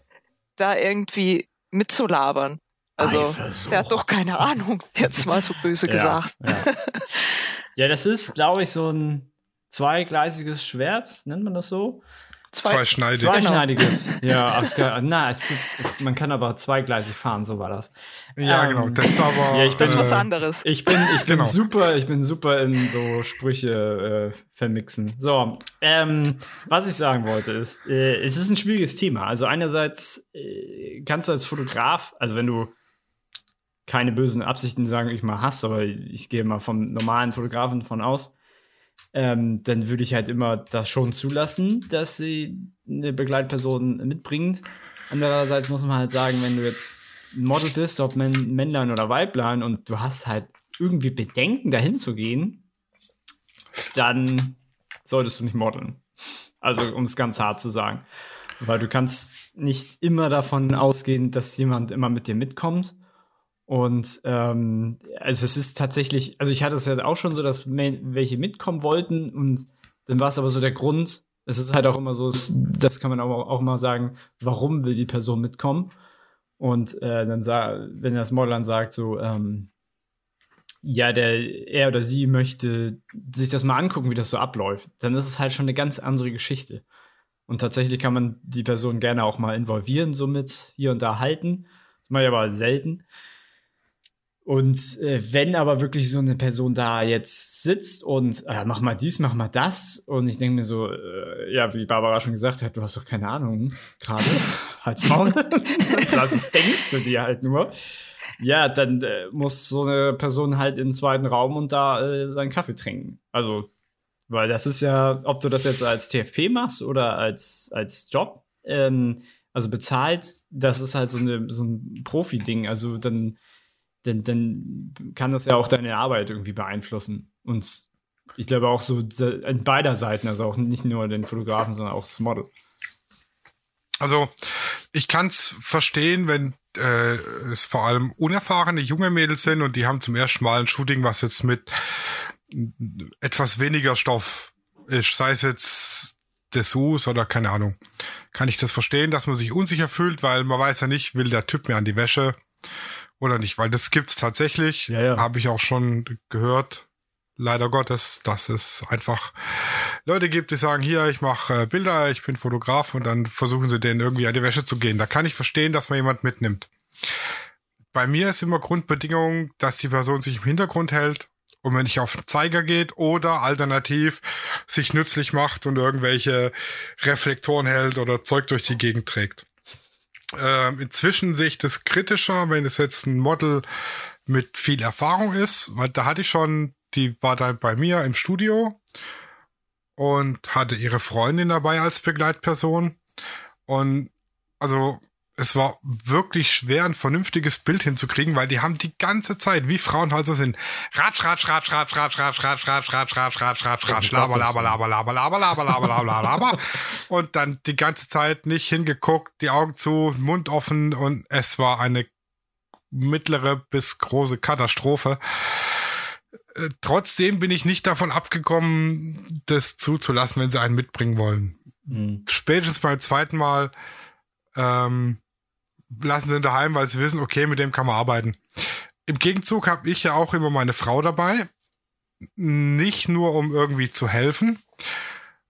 da irgendwie mitzulabern. Also der hat doch keine Ahnung, jetzt mal so böse ja, gesagt. Ja. ja, das ist, glaube ich, so ein zweigleisiges Schwert, nennt man das so. Zweischneidig. Zweischneidiges. ja, es, na, es gibt, es, man kann aber zweigleisig fahren, so war das. Ja, ähm, genau. Das ist aber. Ja, ich bin, das ist was anderes. Ich bin, ich bin genau. super, ich bin super in so Sprüche äh, vermixen. So, ähm, was ich sagen wollte ist, äh, es ist ein schwieriges Thema. Also einerseits äh, kannst du als Fotograf, also wenn du keine bösen Absichten, sagen ich mal, hast, aber ich gehe mal vom normalen Fotografen von aus, ähm, dann würde ich halt immer das schon zulassen, dass sie eine Begleitperson mitbringt. Andererseits muss man halt sagen, wenn du jetzt ein Model bist, ob Männlein oder Weiblein, und du hast halt irgendwie Bedenken, dahin zu gehen, dann solltest du nicht modeln. Also, um es ganz hart zu sagen. Weil du kannst nicht immer davon ausgehen, dass jemand immer mit dir mitkommt. Und ähm, also es ist tatsächlich, also ich hatte es ja auch schon so, dass welche mitkommen wollten und dann war es aber so der Grund, es ist halt auch immer so, das kann man auch, auch mal sagen, warum will die Person mitkommen? Und äh, dann sah, wenn das Model dann sagt, so, ähm, ja, der, er oder sie möchte sich das mal angucken, wie das so abläuft, dann ist es halt schon eine ganz andere Geschichte. Und tatsächlich kann man die Person gerne auch mal involvieren, so mit hier und da halten. Das mache ich aber selten. Und äh, wenn aber wirklich so eine Person da jetzt sitzt und äh, mach mal dies, mach mal das, und ich denke mir so, äh, ja, wie Barbara schon gesagt hat, du hast doch keine Ahnung gerade. Halt's Maul. Was denkst du dir halt nur? Ja, dann äh, muss so eine Person halt in den zweiten Raum und da äh, seinen Kaffee trinken. Also, weil das ist ja, ob du das jetzt als TFP machst oder als, als Job, ähm, also bezahlt, das ist halt so, eine, so ein Profi-Ding. Also dann dann, dann kann das ja auch deine Arbeit irgendwie beeinflussen. Und ich glaube auch so an beider Seiten, also auch nicht nur den Fotografen, sondern auch das Model. Also ich kann es verstehen, wenn äh, es vor allem unerfahrene junge Mädels sind und die haben zum ersten Mal ein Shooting, was jetzt mit etwas weniger Stoff ist, sei es jetzt Dessous oder keine Ahnung. Kann ich das verstehen, dass man sich unsicher fühlt, weil man weiß ja nicht, will der Typ mir an die Wäsche oder nicht, weil das gibt's tatsächlich. Ja, ja. Habe ich auch schon gehört. Leider Gottes, dass es einfach Leute gibt, die sagen, hier, ich mache äh, Bilder, ich bin Fotograf und dann versuchen sie denen irgendwie an die Wäsche zu gehen. Da kann ich verstehen, dass man jemand mitnimmt. Bei mir ist immer Grundbedingung, dass die Person sich im Hintergrund hält und wenn ich auf den Zeiger geht oder alternativ sich nützlich macht und irgendwelche Reflektoren hält oder Zeug durch die Gegend trägt. Ähm, inzwischen sehe ich das kritischer, wenn es jetzt ein Model mit viel Erfahrung ist, weil da hatte ich schon, die war da bei mir im Studio und hatte ihre Freundin dabei als Begleitperson. Und also es war wirklich schwer, ein vernünftiges Bild hinzukriegen, weil die haben die ganze Zeit, wie Frauen halt so sind, ratsch, ratsch, ratsch, ratsch, ratsch, ratsch, ratsch, ratsch, ratsch, ratsch, ratsch, ratsch, ratsch, laber, laber, laber, laber, laber, laber, laber, laber, laber, und dann die ganze Zeit nicht hingeguckt, die Augen zu, Mund offen und es war eine mittlere bis große Katastrophe. Trotzdem bin ich nicht davon abgekommen, das zuzulassen, wenn sie einen mitbringen wollen. Mhm. Spätestens beim zweiten Mal ähm, lassen sie ihn daheim, weil sie wissen, okay, mit dem kann man arbeiten. Im Gegenzug habe ich ja auch immer meine Frau dabei. Nicht nur, um irgendwie zu helfen,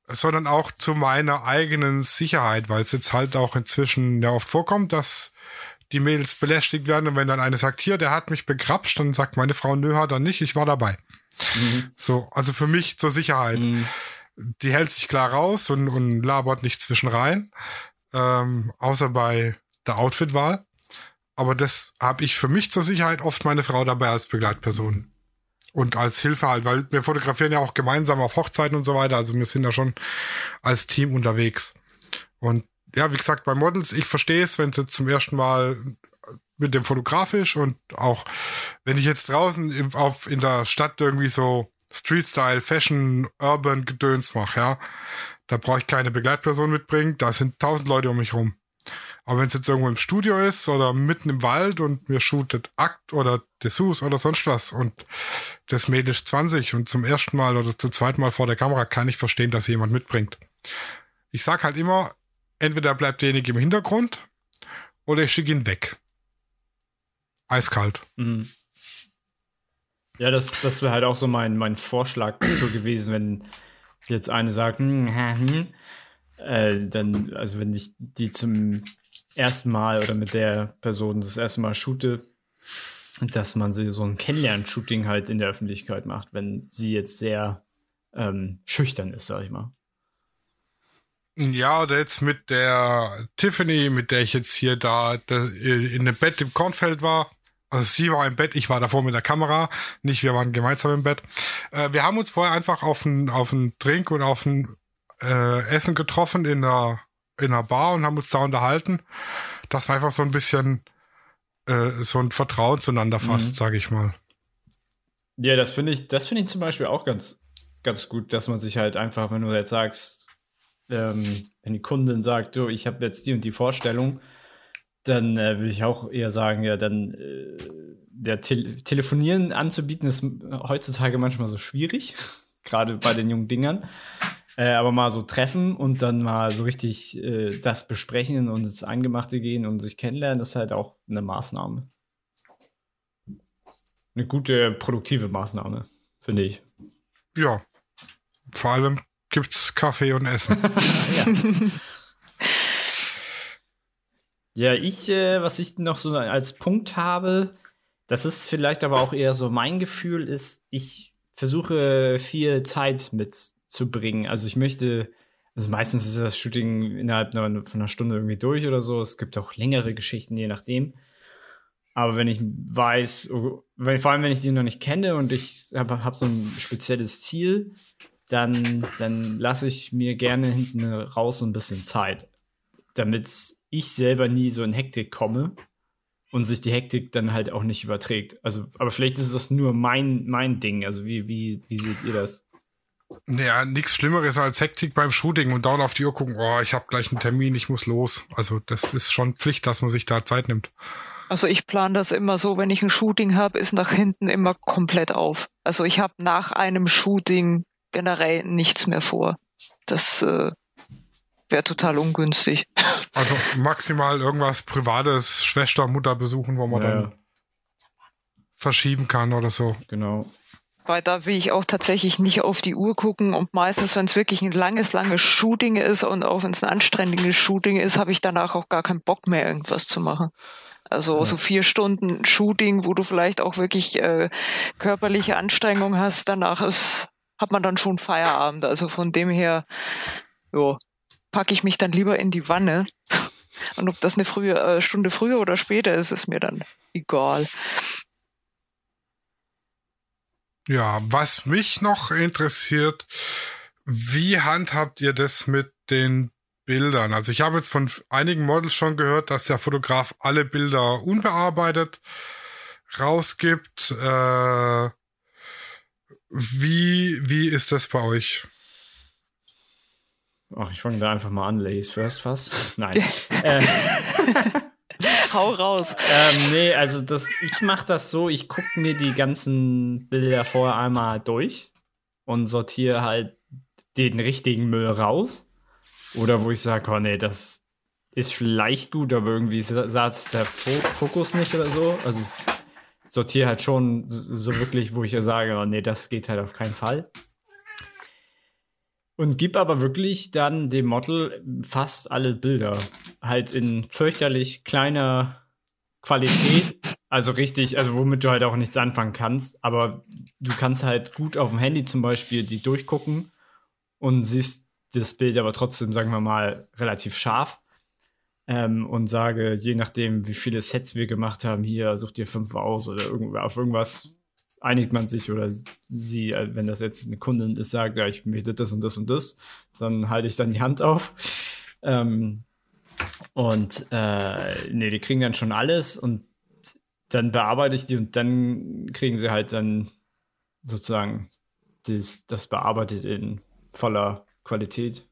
sondern auch zu meiner eigenen Sicherheit, weil es jetzt halt auch inzwischen ja oft vorkommt, dass die Mädels belästigt werden und wenn dann eine sagt, hier, der hat mich begrapscht, dann sagt meine Frau, nö, hat er nicht, ich war dabei. Mhm. So, also für mich zur Sicherheit. Mhm. Die hält sich klar raus und, und labert nicht zwischen rein, ähm, außer bei der Outfitwahl. Aber das habe ich für mich zur Sicherheit oft meine Frau dabei als Begleitperson. Und als Hilfe halt, weil wir fotografieren ja auch gemeinsam auf Hochzeiten und so weiter. Also wir sind da schon als Team unterwegs. Und ja, wie gesagt, bei Models, ich verstehe es, wenn sie zum ersten Mal mit dem fotografisch und auch wenn ich jetzt draußen in, auf, in der Stadt irgendwie so Street-Style, Fashion, Urban Gedöns mache, ja, da brauche ich keine Begleitperson mitbringen, da sind tausend Leute um mich rum. Aber wenn es jetzt irgendwo im Studio ist oder mitten im Wald und mir shootet Akt oder Dessous oder sonst was und das Mädel ist 20 und zum ersten Mal oder zum zweiten Mal vor der Kamera kann ich verstehen, dass jemand mitbringt. Ich sag halt immer, entweder bleibt derjenige im Hintergrund oder ich schicke ihn weg. Eiskalt. Mhm. Ja, das, das wäre halt auch so mein, mein Vorschlag so gewesen, wenn jetzt eine sagt, hm, hm, äh, dann, also wenn ich die zum ersten Mal oder mit der Person das erste Mal shoote, dass man so ein Kennenlern-Shooting halt in der Öffentlichkeit macht, wenn sie jetzt sehr ähm, schüchtern ist, sag ich mal. Ja, oder jetzt mit der Tiffany, mit der ich jetzt hier da in dem Bett im Kornfeld war. Also sie war im Bett, ich war davor mit der Kamera, nicht wir waren gemeinsam im Bett. Äh, wir haben uns vorher einfach auf einen auf Drink und auf ein äh, Essen getroffen in einer in einer Bar und haben uns da unterhalten. Das war einfach so ein bisschen äh, so ein Vertrauen zueinander fast, mhm. sage ich mal. Ja, das finde ich, das finde ich zum Beispiel auch ganz ganz gut, dass man sich halt einfach, wenn du jetzt sagst, ähm, wenn die Kundin sagt, du, ich habe jetzt die und die Vorstellung, dann äh, will ich auch eher sagen, ja, dann äh, der Te Telefonieren anzubieten ist heutzutage manchmal so schwierig, gerade bei den jungen Dingern. Äh, aber mal so treffen und dann mal so richtig äh, das besprechen und ins Eingemachte gehen und sich kennenlernen, ist halt auch eine Maßnahme. Eine gute, produktive Maßnahme, finde ich. Ja. Vor allem gibt's Kaffee und Essen. ja. ja, ich, äh, was ich noch so als Punkt habe, das ist vielleicht aber auch eher so mein Gefühl, ist, ich versuche viel Zeit mitzubringen. Also ich möchte, also meistens ist das Shooting innerhalb von einer Stunde irgendwie durch oder so. Es gibt auch längere Geschichten, je nachdem. Aber wenn ich weiß, wenn, vor allem wenn ich die noch nicht kenne und ich habe hab so ein spezielles Ziel, dann, dann lasse ich mir gerne hinten raus so ein bisschen Zeit, damit ich selber nie so in Hektik komme und sich die Hektik dann halt auch nicht überträgt. Also, aber vielleicht ist das nur mein, mein Ding. Also, wie, wie, wie seht ihr das? Naja, nichts Schlimmeres als Hektik beim Shooting und dauernd auf die Uhr gucken, oh, ich habe gleich einen Termin, ich muss los. Also, das ist schon Pflicht, dass man sich da Zeit nimmt. Also ich plane das immer so, wenn ich ein Shooting habe, ist nach hinten immer komplett auf. Also ich habe nach einem Shooting generell nichts mehr vor. Das äh, wäre total ungünstig. Also maximal irgendwas Privates, Schwester, Mutter besuchen, wo man ja. dann verschieben kann oder so. Genau. Weil da will ich auch tatsächlich nicht auf die Uhr gucken und meistens, wenn es wirklich ein langes, langes Shooting ist und auch wenn es ein anstrengendes Shooting ist, habe ich danach auch gar keinen Bock mehr, irgendwas zu machen. Also ja. so vier Stunden Shooting, wo du vielleicht auch wirklich äh, körperliche Anstrengung hast, danach ist hat man dann schon Feierabend. Also von dem her, jo, packe ich mich dann lieber in die Wanne Und ob das eine frühe, äh, Stunde früher oder später ist, ist mir dann egal. Ja, was mich noch interessiert, wie handhabt ihr das mit den Bildern? Also ich habe jetzt von einigen Models schon gehört, dass der Fotograf alle Bilder unbearbeitet rausgibt. Äh, wie, wie ist das bei euch? Ach, ich fange da einfach mal an, Ladies First fast. Nein. äh, Hau raus. Ähm, nee, also das, ich mache das so, ich gucke mir die ganzen Bilder vorher einmal durch und sortiere halt den richtigen Müll raus. Oder wo ich sage, oh nee, das ist vielleicht gut, aber irgendwie saß der Fokus nicht oder so. Also sortiere halt schon so wirklich, wo ich ja sage, oh nee, das geht halt auf keinen Fall. Und gib aber wirklich dann dem Model fast alle Bilder. Halt in fürchterlich kleiner Qualität. Also richtig, also womit du halt auch nichts anfangen kannst. Aber du kannst halt gut auf dem Handy zum Beispiel die durchgucken und siehst das Bild aber trotzdem, sagen wir mal, relativ scharf. Ähm, und sage, je nachdem, wie viele Sets wir gemacht haben, hier such dir fünf aus oder auf irgendwas einigt man sich oder sie, äh, wenn das jetzt eine Kundin ist, sagt, ja, ich möchte das und das und das, dann halte ich dann die Hand auf. Ähm, und äh, nee, die kriegen dann schon alles und dann bearbeite ich die und dann kriegen sie halt dann sozusagen das, das bearbeitet in voller Qualität.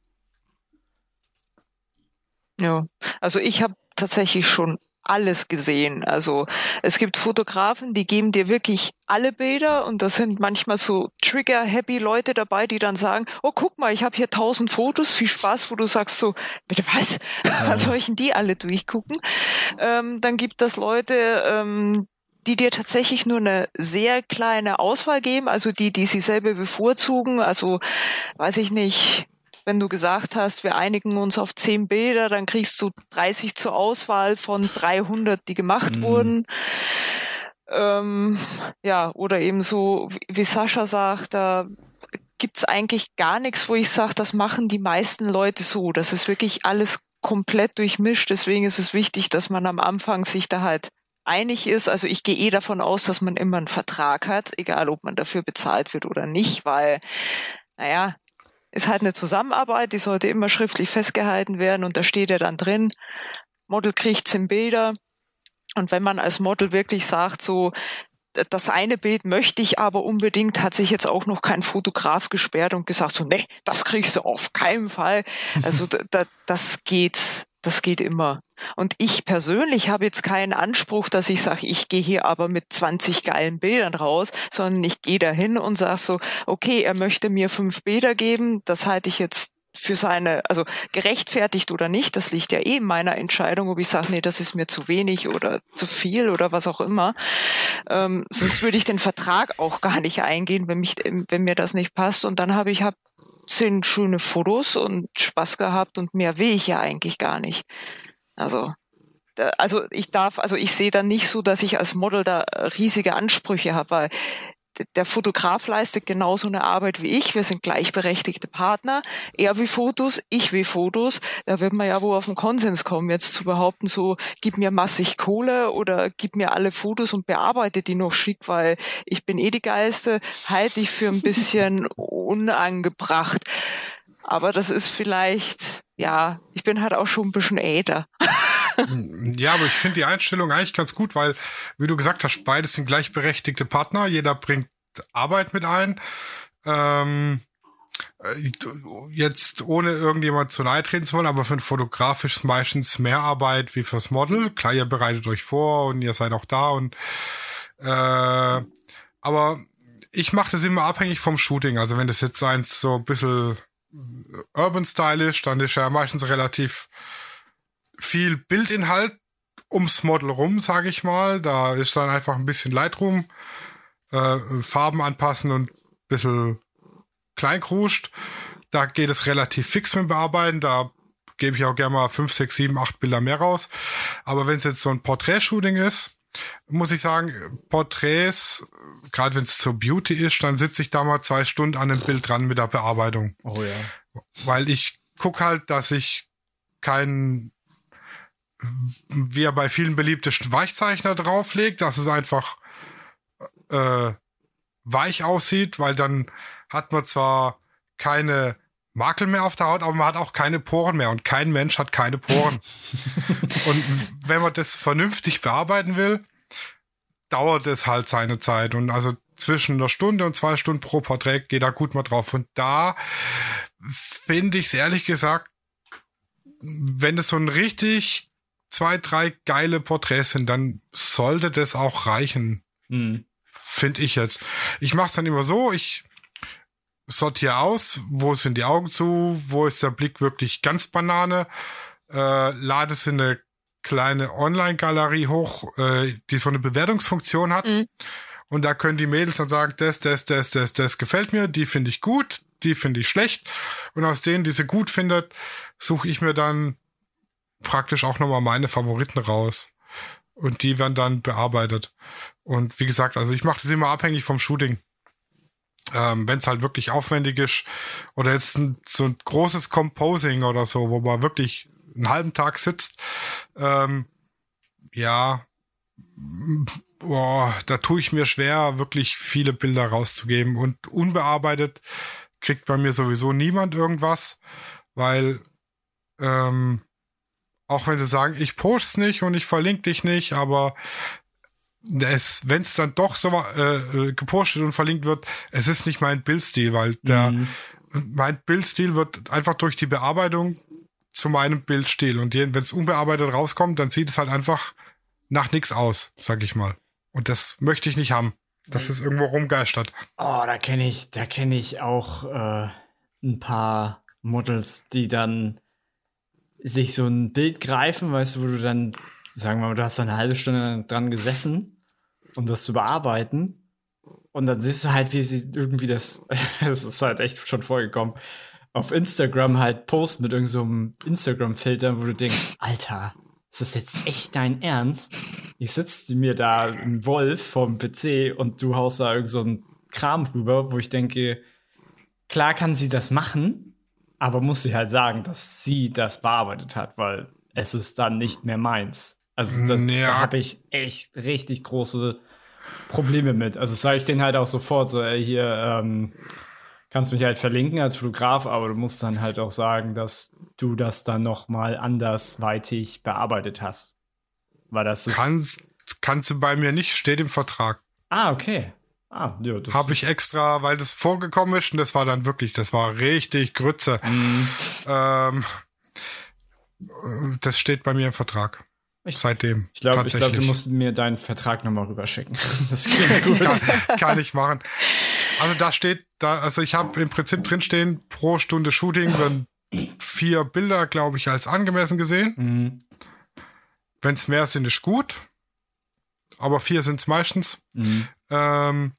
Ja, also ich habe tatsächlich schon alles gesehen. Also es gibt Fotografen, die geben dir wirklich alle Bilder und da sind manchmal so trigger-happy Leute dabei, die dann sagen, oh guck mal, ich habe hier tausend Fotos, viel Spaß, wo du sagst so, bitte was? Ja. Soll ich denn die alle durchgucken? Ähm, dann gibt das Leute, ähm, die dir tatsächlich nur eine sehr kleine Auswahl geben, also die, die sie selber bevorzugen, also weiß ich nicht, wenn du gesagt hast, wir einigen uns auf zehn Bilder, dann kriegst du 30 zur Auswahl von 300, die gemacht mhm. wurden. Ähm, ja, oder eben so, wie Sascha sagt, da gibt's eigentlich gar nichts, wo ich sage, das machen die meisten Leute so. Das ist wirklich alles komplett durchmischt. Deswegen ist es wichtig, dass man am Anfang sich da halt einig ist. Also ich gehe eh davon aus, dass man immer einen Vertrag hat, egal ob man dafür bezahlt wird oder nicht, weil, naja, ist halt eine Zusammenarbeit, die sollte immer schriftlich festgehalten werden und da steht ja dann drin, Model kriegt zehn Bilder. Und wenn man als Model wirklich sagt, so, das eine Bild möchte ich aber unbedingt, hat sich jetzt auch noch kein Fotograf gesperrt und gesagt, so, nee, das kriegst du auf keinen Fall. Also da, das geht, das geht immer. Und ich persönlich habe jetzt keinen Anspruch, dass ich sage, ich gehe hier aber mit 20 geilen Bildern raus, sondern ich gehe dahin und sage so, okay, er möchte mir fünf Bilder geben, das halte ich jetzt für seine, also gerechtfertigt oder nicht, das liegt ja eh in meiner Entscheidung, ob ich sage, nee, das ist mir zu wenig oder zu viel oder was auch immer. Ähm, sonst würde ich den Vertrag auch gar nicht eingehen, wenn mich, wenn mir das nicht passt. Und dann habe ich hab zehn schöne Fotos und Spaß gehabt und mehr will ich ja eigentlich gar nicht. Also, also ich darf, also ich sehe dann nicht so, dass ich als Model da riesige Ansprüche habe, weil der Fotograf leistet genauso eine Arbeit wie ich. Wir sind gleichberechtigte Partner. Er will Fotos, ich will Fotos. Da wird man ja wohl auf den Konsens kommen, jetzt zu behaupten, so, gib mir massig Kohle oder gib mir alle Fotos und bearbeite die noch schick, weil ich bin eh die Geiste, halte ich für ein bisschen unangebracht. Aber das ist vielleicht, ja, ich bin halt auch schon ein bisschen älter. ja, aber ich finde die Einstellung eigentlich ganz gut, weil, wie du gesagt hast, beides sind gleichberechtigte Partner. Jeder bringt Arbeit mit ein. Ähm, äh, jetzt ohne irgendjemand zu nahe treten zu wollen, aber für einen Fotograf ist es meistens mehr Arbeit wie fürs Model. Klar, ihr bereitet euch vor und ihr seid auch da und äh, aber ich mache das immer abhängig vom Shooting. Also wenn das jetzt eins so ein bisschen urban stylisch, dann ist ja meistens relativ viel Bildinhalt ums Model rum, sage ich mal. Da ist dann einfach ein bisschen Lightroom, äh, Farben anpassen und ein bisschen kleinkruscht. Da geht es relativ fix mit Bearbeiten. Da gebe ich auch gerne mal 5, 6, 7, 8 Bilder mehr raus. Aber wenn es jetzt so ein Portrait-Shooting ist, muss ich sagen, Porträts, gerade wenn es zur Beauty ist, dann sitze ich da mal zwei Stunden an dem Bild dran mit der Bearbeitung. Oh ja. Weil ich guck halt, dass ich keinen wie er bei vielen beliebte Weichzeichner drauflegt, dass es einfach äh, weich aussieht, weil dann hat man zwar keine Makel mehr auf der Haut, aber man hat auch keine Poren mehr und kein Mensch hat keine Poren. und wenn man das vernünftig bearbeiten will, dauert es halt seine Zeit und also zwischen einer Stunde und zwei Stunden pro Porträt geht da gut mal drauf und da finde ich es ehrlich gesagt, wenn es so ein richtig zwei, drei geile Porträts sind, dann sollte das auch reichen. Mhm. Finde ich jetzt. Ich mache es dann immer so, ich sortiere aus, wo sind die Augen zu, wo ist der Blick wirklich ganz Banane, äh, lade es in eine kleine Online-Galerie hoch, äh, die so eine Bewertungsfunktion hat. Mhm. Und da können die Mädels dann sagen, das, das, das, das, das gefällt mir, die finde ich gut, die finde ich schlecht. Und aus denen, die sie gut findet, suche ich mir dann praktisch auch nochmal meine Favoriten raus. Und die werden dann bearbeitet. Und wie gesagt, also ich mache das immer abhängig vom Shooting. Ähm, Wenn es halt wirklich aufwendig ist oder jetzt ein, so ein großes Composing oder so, wo man wirklich einen halben Tag sitzt, ähm, ja, boah, da tue ich mir schwer, wirklich viele Bilder rauszugeben. Und unbearbeitet kriegt bei mir sowieso niemand irgendwas, weil ähm, auch wenn sie sagen, ich poste nicht und ich verlinke dich nicht, aber wenn es dann doch so äh, gepostet und verlinkt wird, es ist nicht mein Bildstil, weil der mhm. mein Bildstil wird einfach durch die Bearbeitung zu meinem Bildstil und wenn es unbearbeitet rauskommt, dann sieht es halt einfach nach nichts aus, sag ich mal. Und das möchte ich nicht haben, dass es irgendwo rumgeistert. Oh, da kenne ich, da kenne ich auch äh, ein paar Models, die dann sich so ein Bild greifen, weißt du, wo du dann, sagen wir mal, du hast eine halbe Stunde dran gesessen, um das zu bearbeiten. Und dann siehst du halt, wie sie irgendwie das, das ist halt echt schon vorgekommen, auf Instagram halt post mit irgendeinem so Instagram-Filter, wo du denkst, Alter, ist das jetzt echt dein Ernst? Ich sitze mir da ein Wolf vorm PC und du haust da irgend so einen Kram rüber, wo ich denke, klar kann sie das machen, aber muss sie halt sagen, dass sie das bearbeitet hat, weil es ist dann nicht mehr meins. Also das, ja. da habe ich echt richtig große Probleme mit. Also sage ich denen halt auch sofort so, ey, hier ähm, kannst mich halt verlinken als Fotograf, aber du musst dann halt auch sagen, dass du das dann noch mal andersweitig bearbeitet hast. Weil das ist kannst, kannst du bei mir nicht, steht im Vertrag. Ah, okay. Ah, ja, Habe ich extra, weil das vorgekommen ist und das war dann wirklich, das war richtig Grütze. Mhm. Ähm, das steht bei mir im Vertrag. Ich, Seitdem. Ich glaube, glaub, du musst mir deinen Vertrag nochmal rüberschicken. Das klingt gut. kann, kann ich machen. Also da steht, da, also ich habe im Prinzip drinstehen, pro Stunde Shooting werden vier Bilder, glaube ich, als angemessen gesehen. Mhm. Wenn es mehr sind, ist gut. Aber vier sind es meistens. Mhm. Ähm,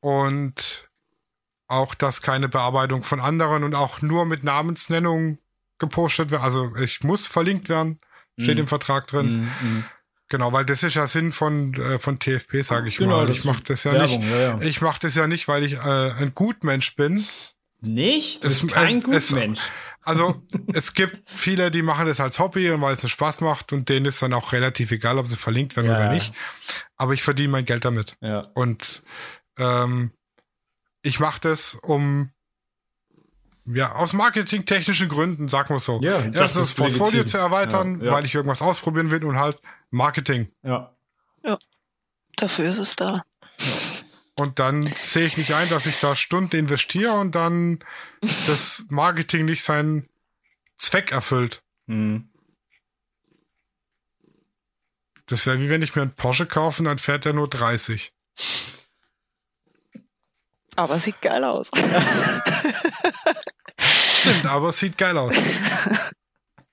und auch, dass keine Bearbeitung von anderen und auch nur mit Namensnennung gepostet wird. Also ich muss verlinkt werden, steht mm. im Vertrag drin. Mm, mm. Genau, weil das ist ja Sinn von äh, von TFP, sage ich genau, mal. Ich mache das ja Werbung, nicht. Ja, ja. Ich mache das ja nicht, weil ich äh, ein Gutmensch bin. Nicht? Das es, ist kein es, Gutmensch. Also es gibt viele, die machen das als Hobby und weil es Spaß macht und denen ist dann auch relativ egal, ob sie verlinkt werden ja. oder nicht. Aber ich verdiene mein Geld damit. Ja. Und ähm, ich mache das, um ja, aus marketingtechnischen Gründen, sagen wir es so. Ja, Erstens das Portfolio legitim. zu erweitern, ja, ja. weil ich irgendwas ausprobieren will und halt Marketing. Ja. Ja. Dafür ist es da. Und dann sehe ich nicht ein, dass ich da Stunden investiere und dann das Marketing nicht seinen Zweck erfüllt. Mhm. Das wäre wie wenn ich mir einen Porsche kaufe, dann fährt er nur 30. Aber sieht geil aus. Stimmt, aber es sieht geil aus. Ich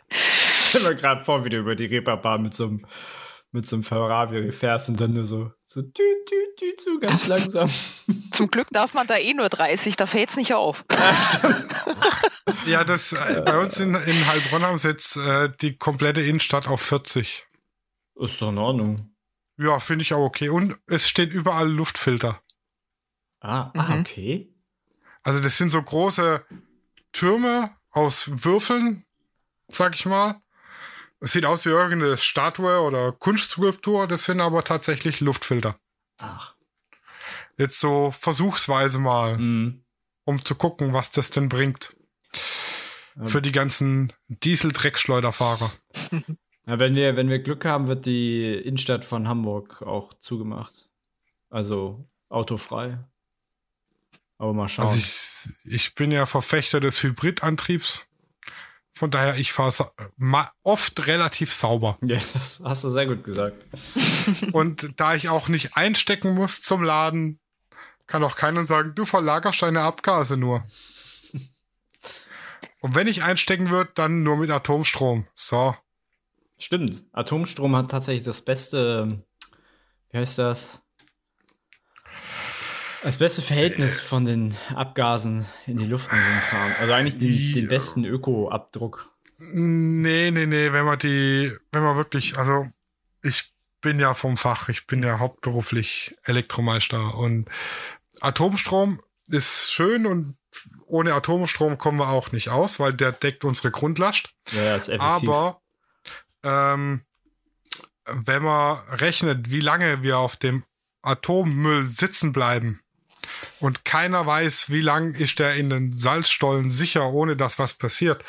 stell mir gerade vor, wie du über die Reeperbahn mit so einem mit so einem Ferrari fährst und dann nur so so dü, dü, dü, so ganz langsam. Zum Glück darf man da eh nur 30, da fällt's nicht auf. Ja, stimmt. ja das äh, bei uns in, in Heilbronn haben sie jetzt äh, die komplette Innenstadt auf 40. Ist doch in Ordnung. Ja, finde ich auch okay. Und es steht überall Luftfilter. Ah, ah mhm. okay. Also das sind so große Türme aus Würfeln, sag ich mal. Es sieht aus wie irgendeine Statue oder Kunstskulptur, das sind aber tatsächlich Luftfilter. Ach. Jetzt so versuchsweise mal, mhm. um zu gucken, was das denn bringt. Ähm. Für die ganzen Diesel-Dreckschleuderfahrer. Ja, wenn wir, wenn wir Glück haben, wird die Innenstadt von Hamburg auch zugemacht. Also autofrei. Aber mal schauen. Also ich, ich bin ja Verfechter des Hybridantriebs. Von daher, ich fahre oft relativ sauber. Ja, das hast du sehr gut gesagt. Und da ich auch nicht einstecken muss zum Laden, kann auch keiner sagen, du verlagerst deine Abgase nur. Und wenn ich einstecken würde, dann nur mit Atomstrom. So. Stimmt. Atomstrom hat tatsächlich das beste, wie heißt das? Das beste Verhältnis von den Abgasen in die Luft und so Kram. Also eigentlich den, den besten Öko-Abdruck. Nee, nee, nee, wenn man die, wenn man wirklich, also ich bin ja vom Fach, ich bin ja hauptberuflich Elektromeister und Atomstrom ist schön und ohne Atomstrom kommen wir auch nicht aus, weil der deckt unsere Grundlast. Ja, ist effektiv. Aber ähm, wenn man rechnet, wie lange wir auf dem Atommüll sitzen bleiben, und keiner weiß, wie lang ist der in den Salzstollen sicher, ohne dass was passiert,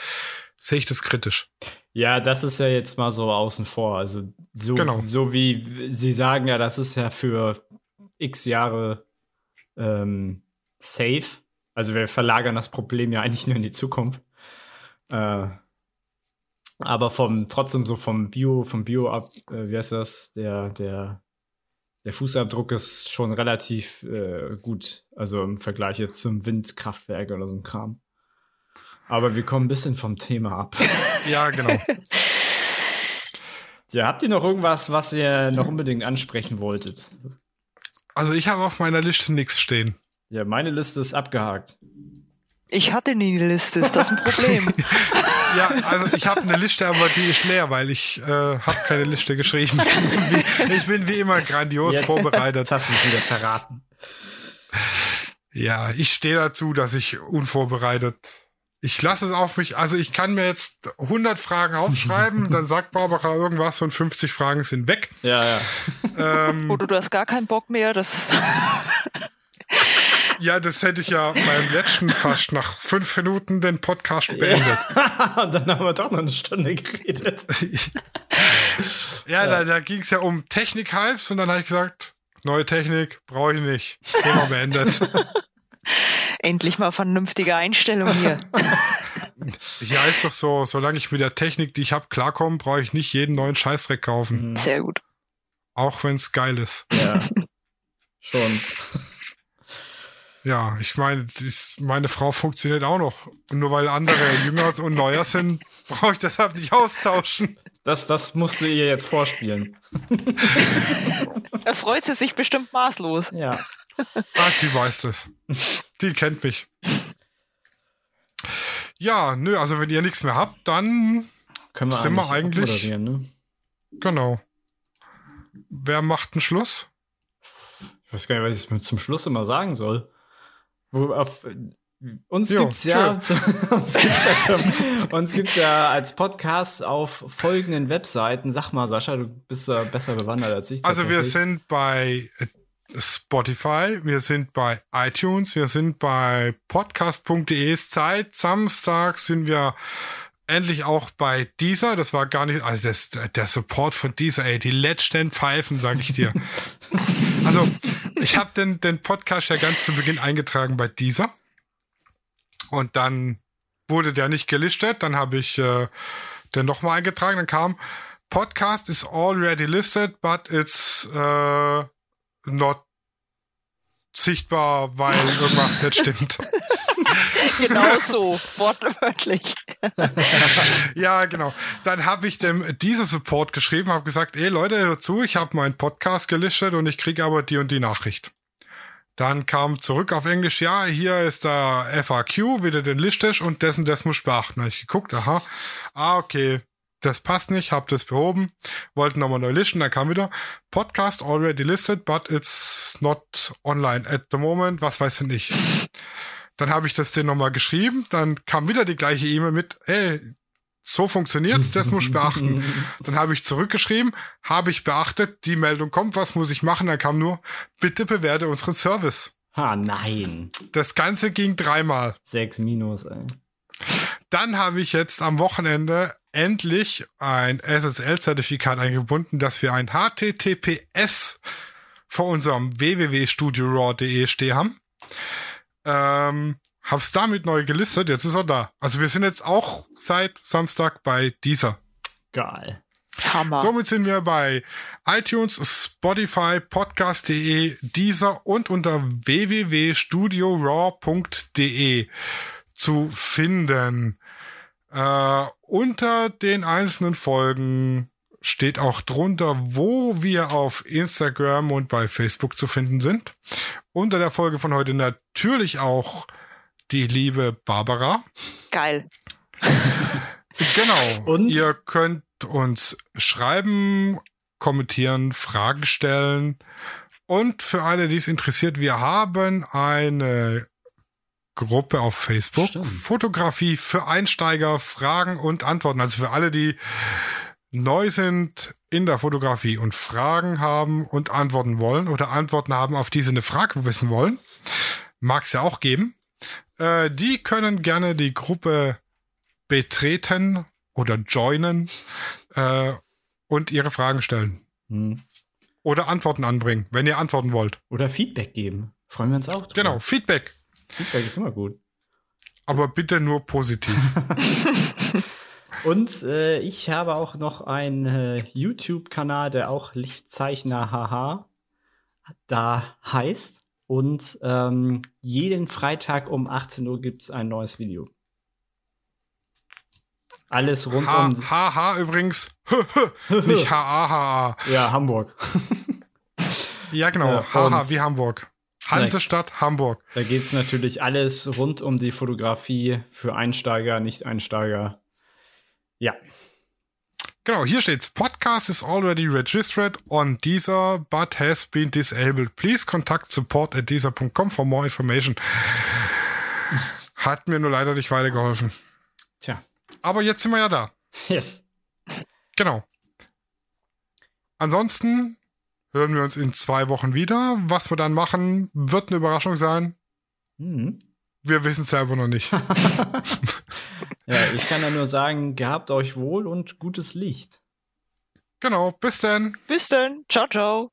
sehe ich das kritisch. Ja, das ist ja jetzt mal so außen vor. Also so, genau. so wie Sie sagen ja, das ist ja für x Jahre ähm, safe. Also wir verlagern das Problem ja eigentlich nur in die Zukunft. Äh, aber vom trotzdem so vom Bio, vom Bio ab, äh, wie heißt das, der, der der Fußabdruck ist schon relativ äh, gut, also im Vergleich jetzt zum Windkraftwerk oder so ein Kram. Aber wir kommen ein bisschen vom Thema ab. ja, genau. Ja, habt ihr noch irgendwas, was ihr noch unbedingt ansprechen wolltet? Also ich habe auf meiner Liste nichts stehen. Ja, meine Liste ist abgehakt. Ich hatte nie eine Liste, ist das ein Problem? ja, also ich habe eine Liste, aber die ist leer, weil ich äh, habe keine Liste geschrieben. ich bin wie immer grandios jetzt, vorbereitet. Jetzt hast du es wieder verraten. Ja, ich stehe dazu, dass ich unvorbereitet. Ich lasse es auf mich, also ich kann mir jetzt 100 Fragen aufschreiben, dann sagt Barbara irgendwas und 50 Fragen sind weg. Ja, ja. Ähm, Oder du hast gar keinen Bock mehr, das ja, das hätte ich ja beim letzten fast nach fünf Minuten den Podcast beendet. Ja, dann haben wir doch noch eine Stunde geredet. ja, ja, da, da ging es ja um Technik-Hypes und dann habe ich gesagt, neue Technik brauche ich nicht. Thema beendet. Endlich mal vernünftige Einstellung hier. Ja, ist doch so, solange ich mit der Technik, die ich habe, klarkomme, brauche ich nicht jeden neuen Scheißdreck kaufen. Sehr gut. Auch wenn es geil ist. Ja. Schon. Ja, ich meine, meine Frau funktioniert auch noch. Und nur weil andere jünger und neuer sind, brauche ich deshalb nicht austauschen. Das, das musst du ihr jetzt vorspielen. da freut sie sich bestimmt maßlos. Ja. Ach, die weiß das. Die kennt mich. Ja, nö, also wenn ihr nichts mehr habt, dann Können wir sind wir eigentlich. Ne? Genau. Wer macht einen Schluss? Ich weiß gar nicht, was ich zum Schluss immer sagen soll. Wo auf, uns jo, gibt's ja, zu, uns, gibt's ja zum, uns gibt's ja als Podcast auf folgenden Webseiten. Sag mal, Sascha, du bist ja besser bewandert als ich. Also wir sind bei äh, Spotify, wir sind bei iTunes, wir sind bei podcast.de. Zeit Samstag sind wir endlich auch bei dieser. Das war gar nicht, also das, der Support von dieser, ey, die letzten Pfeifen, sag ich dir. also, ich habe den, den Podcast ja ganz zu Beginn eingetragen bei dieser. Und dann wurde der nicht gelistet. Dann habe ich äh, den nochmal eingetragen. Dann kam Podcast is already listed, but it's uh, not sichtbar, weil irgendwas nicht stimmt. genau so, wortwörtlich. ja, genau. Dann habe ich dem diese Support geschrieben, habe gesagt, ey Leute, hört zu, ich habe meinen Podcast gelistet und ich kriege aber die und die Nachricht. Dann kam zurück auf Englisch, ja, hier ist der FAQ, wieder den listest und dessen, das muss beachten. Da habe ich geguckt, aha, ah, okay, das passt nicht, hab das behoben, wollten nochmal neu listen, dann kam wieder Podcast already listed, but it's not online at the moment, was weiß ich nicht. Dann habe ich das denen nochmal geschrieben, dann kam wieder die gleiche E-Mail mit, ey, so funktioniert's, das muss ich beachten. Dann habe ich zurückgeschrieben, habe ich beachtet, die Meldung kommt, was muss ich machen? Dann kam nur, bitte bewerte unseren Service. Ha, nein. Das Ganze ging dreimal. Sechs Minus, ey. Dann habe ich jetzt am Wochenende endlich ein SSL-Zertifikat eingebunden, dass wir ein HTTPS vor unserem www.studioraw.de stehen haben. Ähm, hab's damit neu gelistet, jetzt ist er da. Also wir sind jetzt auch seit Samstag bei dieser. Geil. Hammer. Somit sind wir bei iTunes, Spotify, Podcast.de, dieser und unter www.studioraw.de zu finden. Äh, unter den einzelnen Folgen steht auch drunter, wo wir auf Instagram und bei Facebook zu finden sind. Unter der Folge von heute natürlich auch die liebe Barbara. Geil. Genau. Und ihr könnt uns schreiben, kommentieren, Fragen stellen. Und für alle, die es interessiert, wir haben eine Gruppe auf Facebook. Stimmt. Fotografie für Einsteiger, Fragen und Antworten. Also für alle, die neu sind in der Fotografie und Fragen haben und antworten wollen oder Antworten haben, auf die sie eine Frage wissen wollen. Mag es ja auch geben. Äh, die können gerne die Gruppe betreten oder joinen äh, und ihre Fragen stellen. Hm. Oder Antworten anbringen, wenn ihr antworten wollt. Oder Feedback geben. Freuen wir uns auch. Drauf. Genau, Feedback. Feedback ist immer gut. Aber bitte nur positiv. Und äh, ich habe auch noch einen äh, YouTube-Kanal, der auch Lichtzeichner haha da heißt. Und ähm, jeden Freitag um 18 Uhr gibt es ein neues Video. Alles rund ha, um. Haha übrigens. Nicht H-A-H-A. Ja, Hamburg. ja, genau. Haha wie Hamburg. Hansestadt, Hamburg. Da geht es natürlich alles rund um die Fotografie für Einsteiger, Nicht-Einsteiger. Ja. Genau, hier steht's. Podcast is already registered on Deezer, but has been disabled. Please contact support at deezer.com for more information. Hat mir nur leider nicht weitergeholfen. Tja. Aber jetzt sind wir ja da. Yes. Genau. Ansonsten hören wir uns in zwei Wochen wieder. Was wir dann machen, wird eine Überraschung sein. Mhm. Wir wissen es selber noch nicht. ja, ich kann ja nur sagen, gehabt euch wohl und gutes Licht. Genau, bis dann. Bis dann. Ciao, ciao.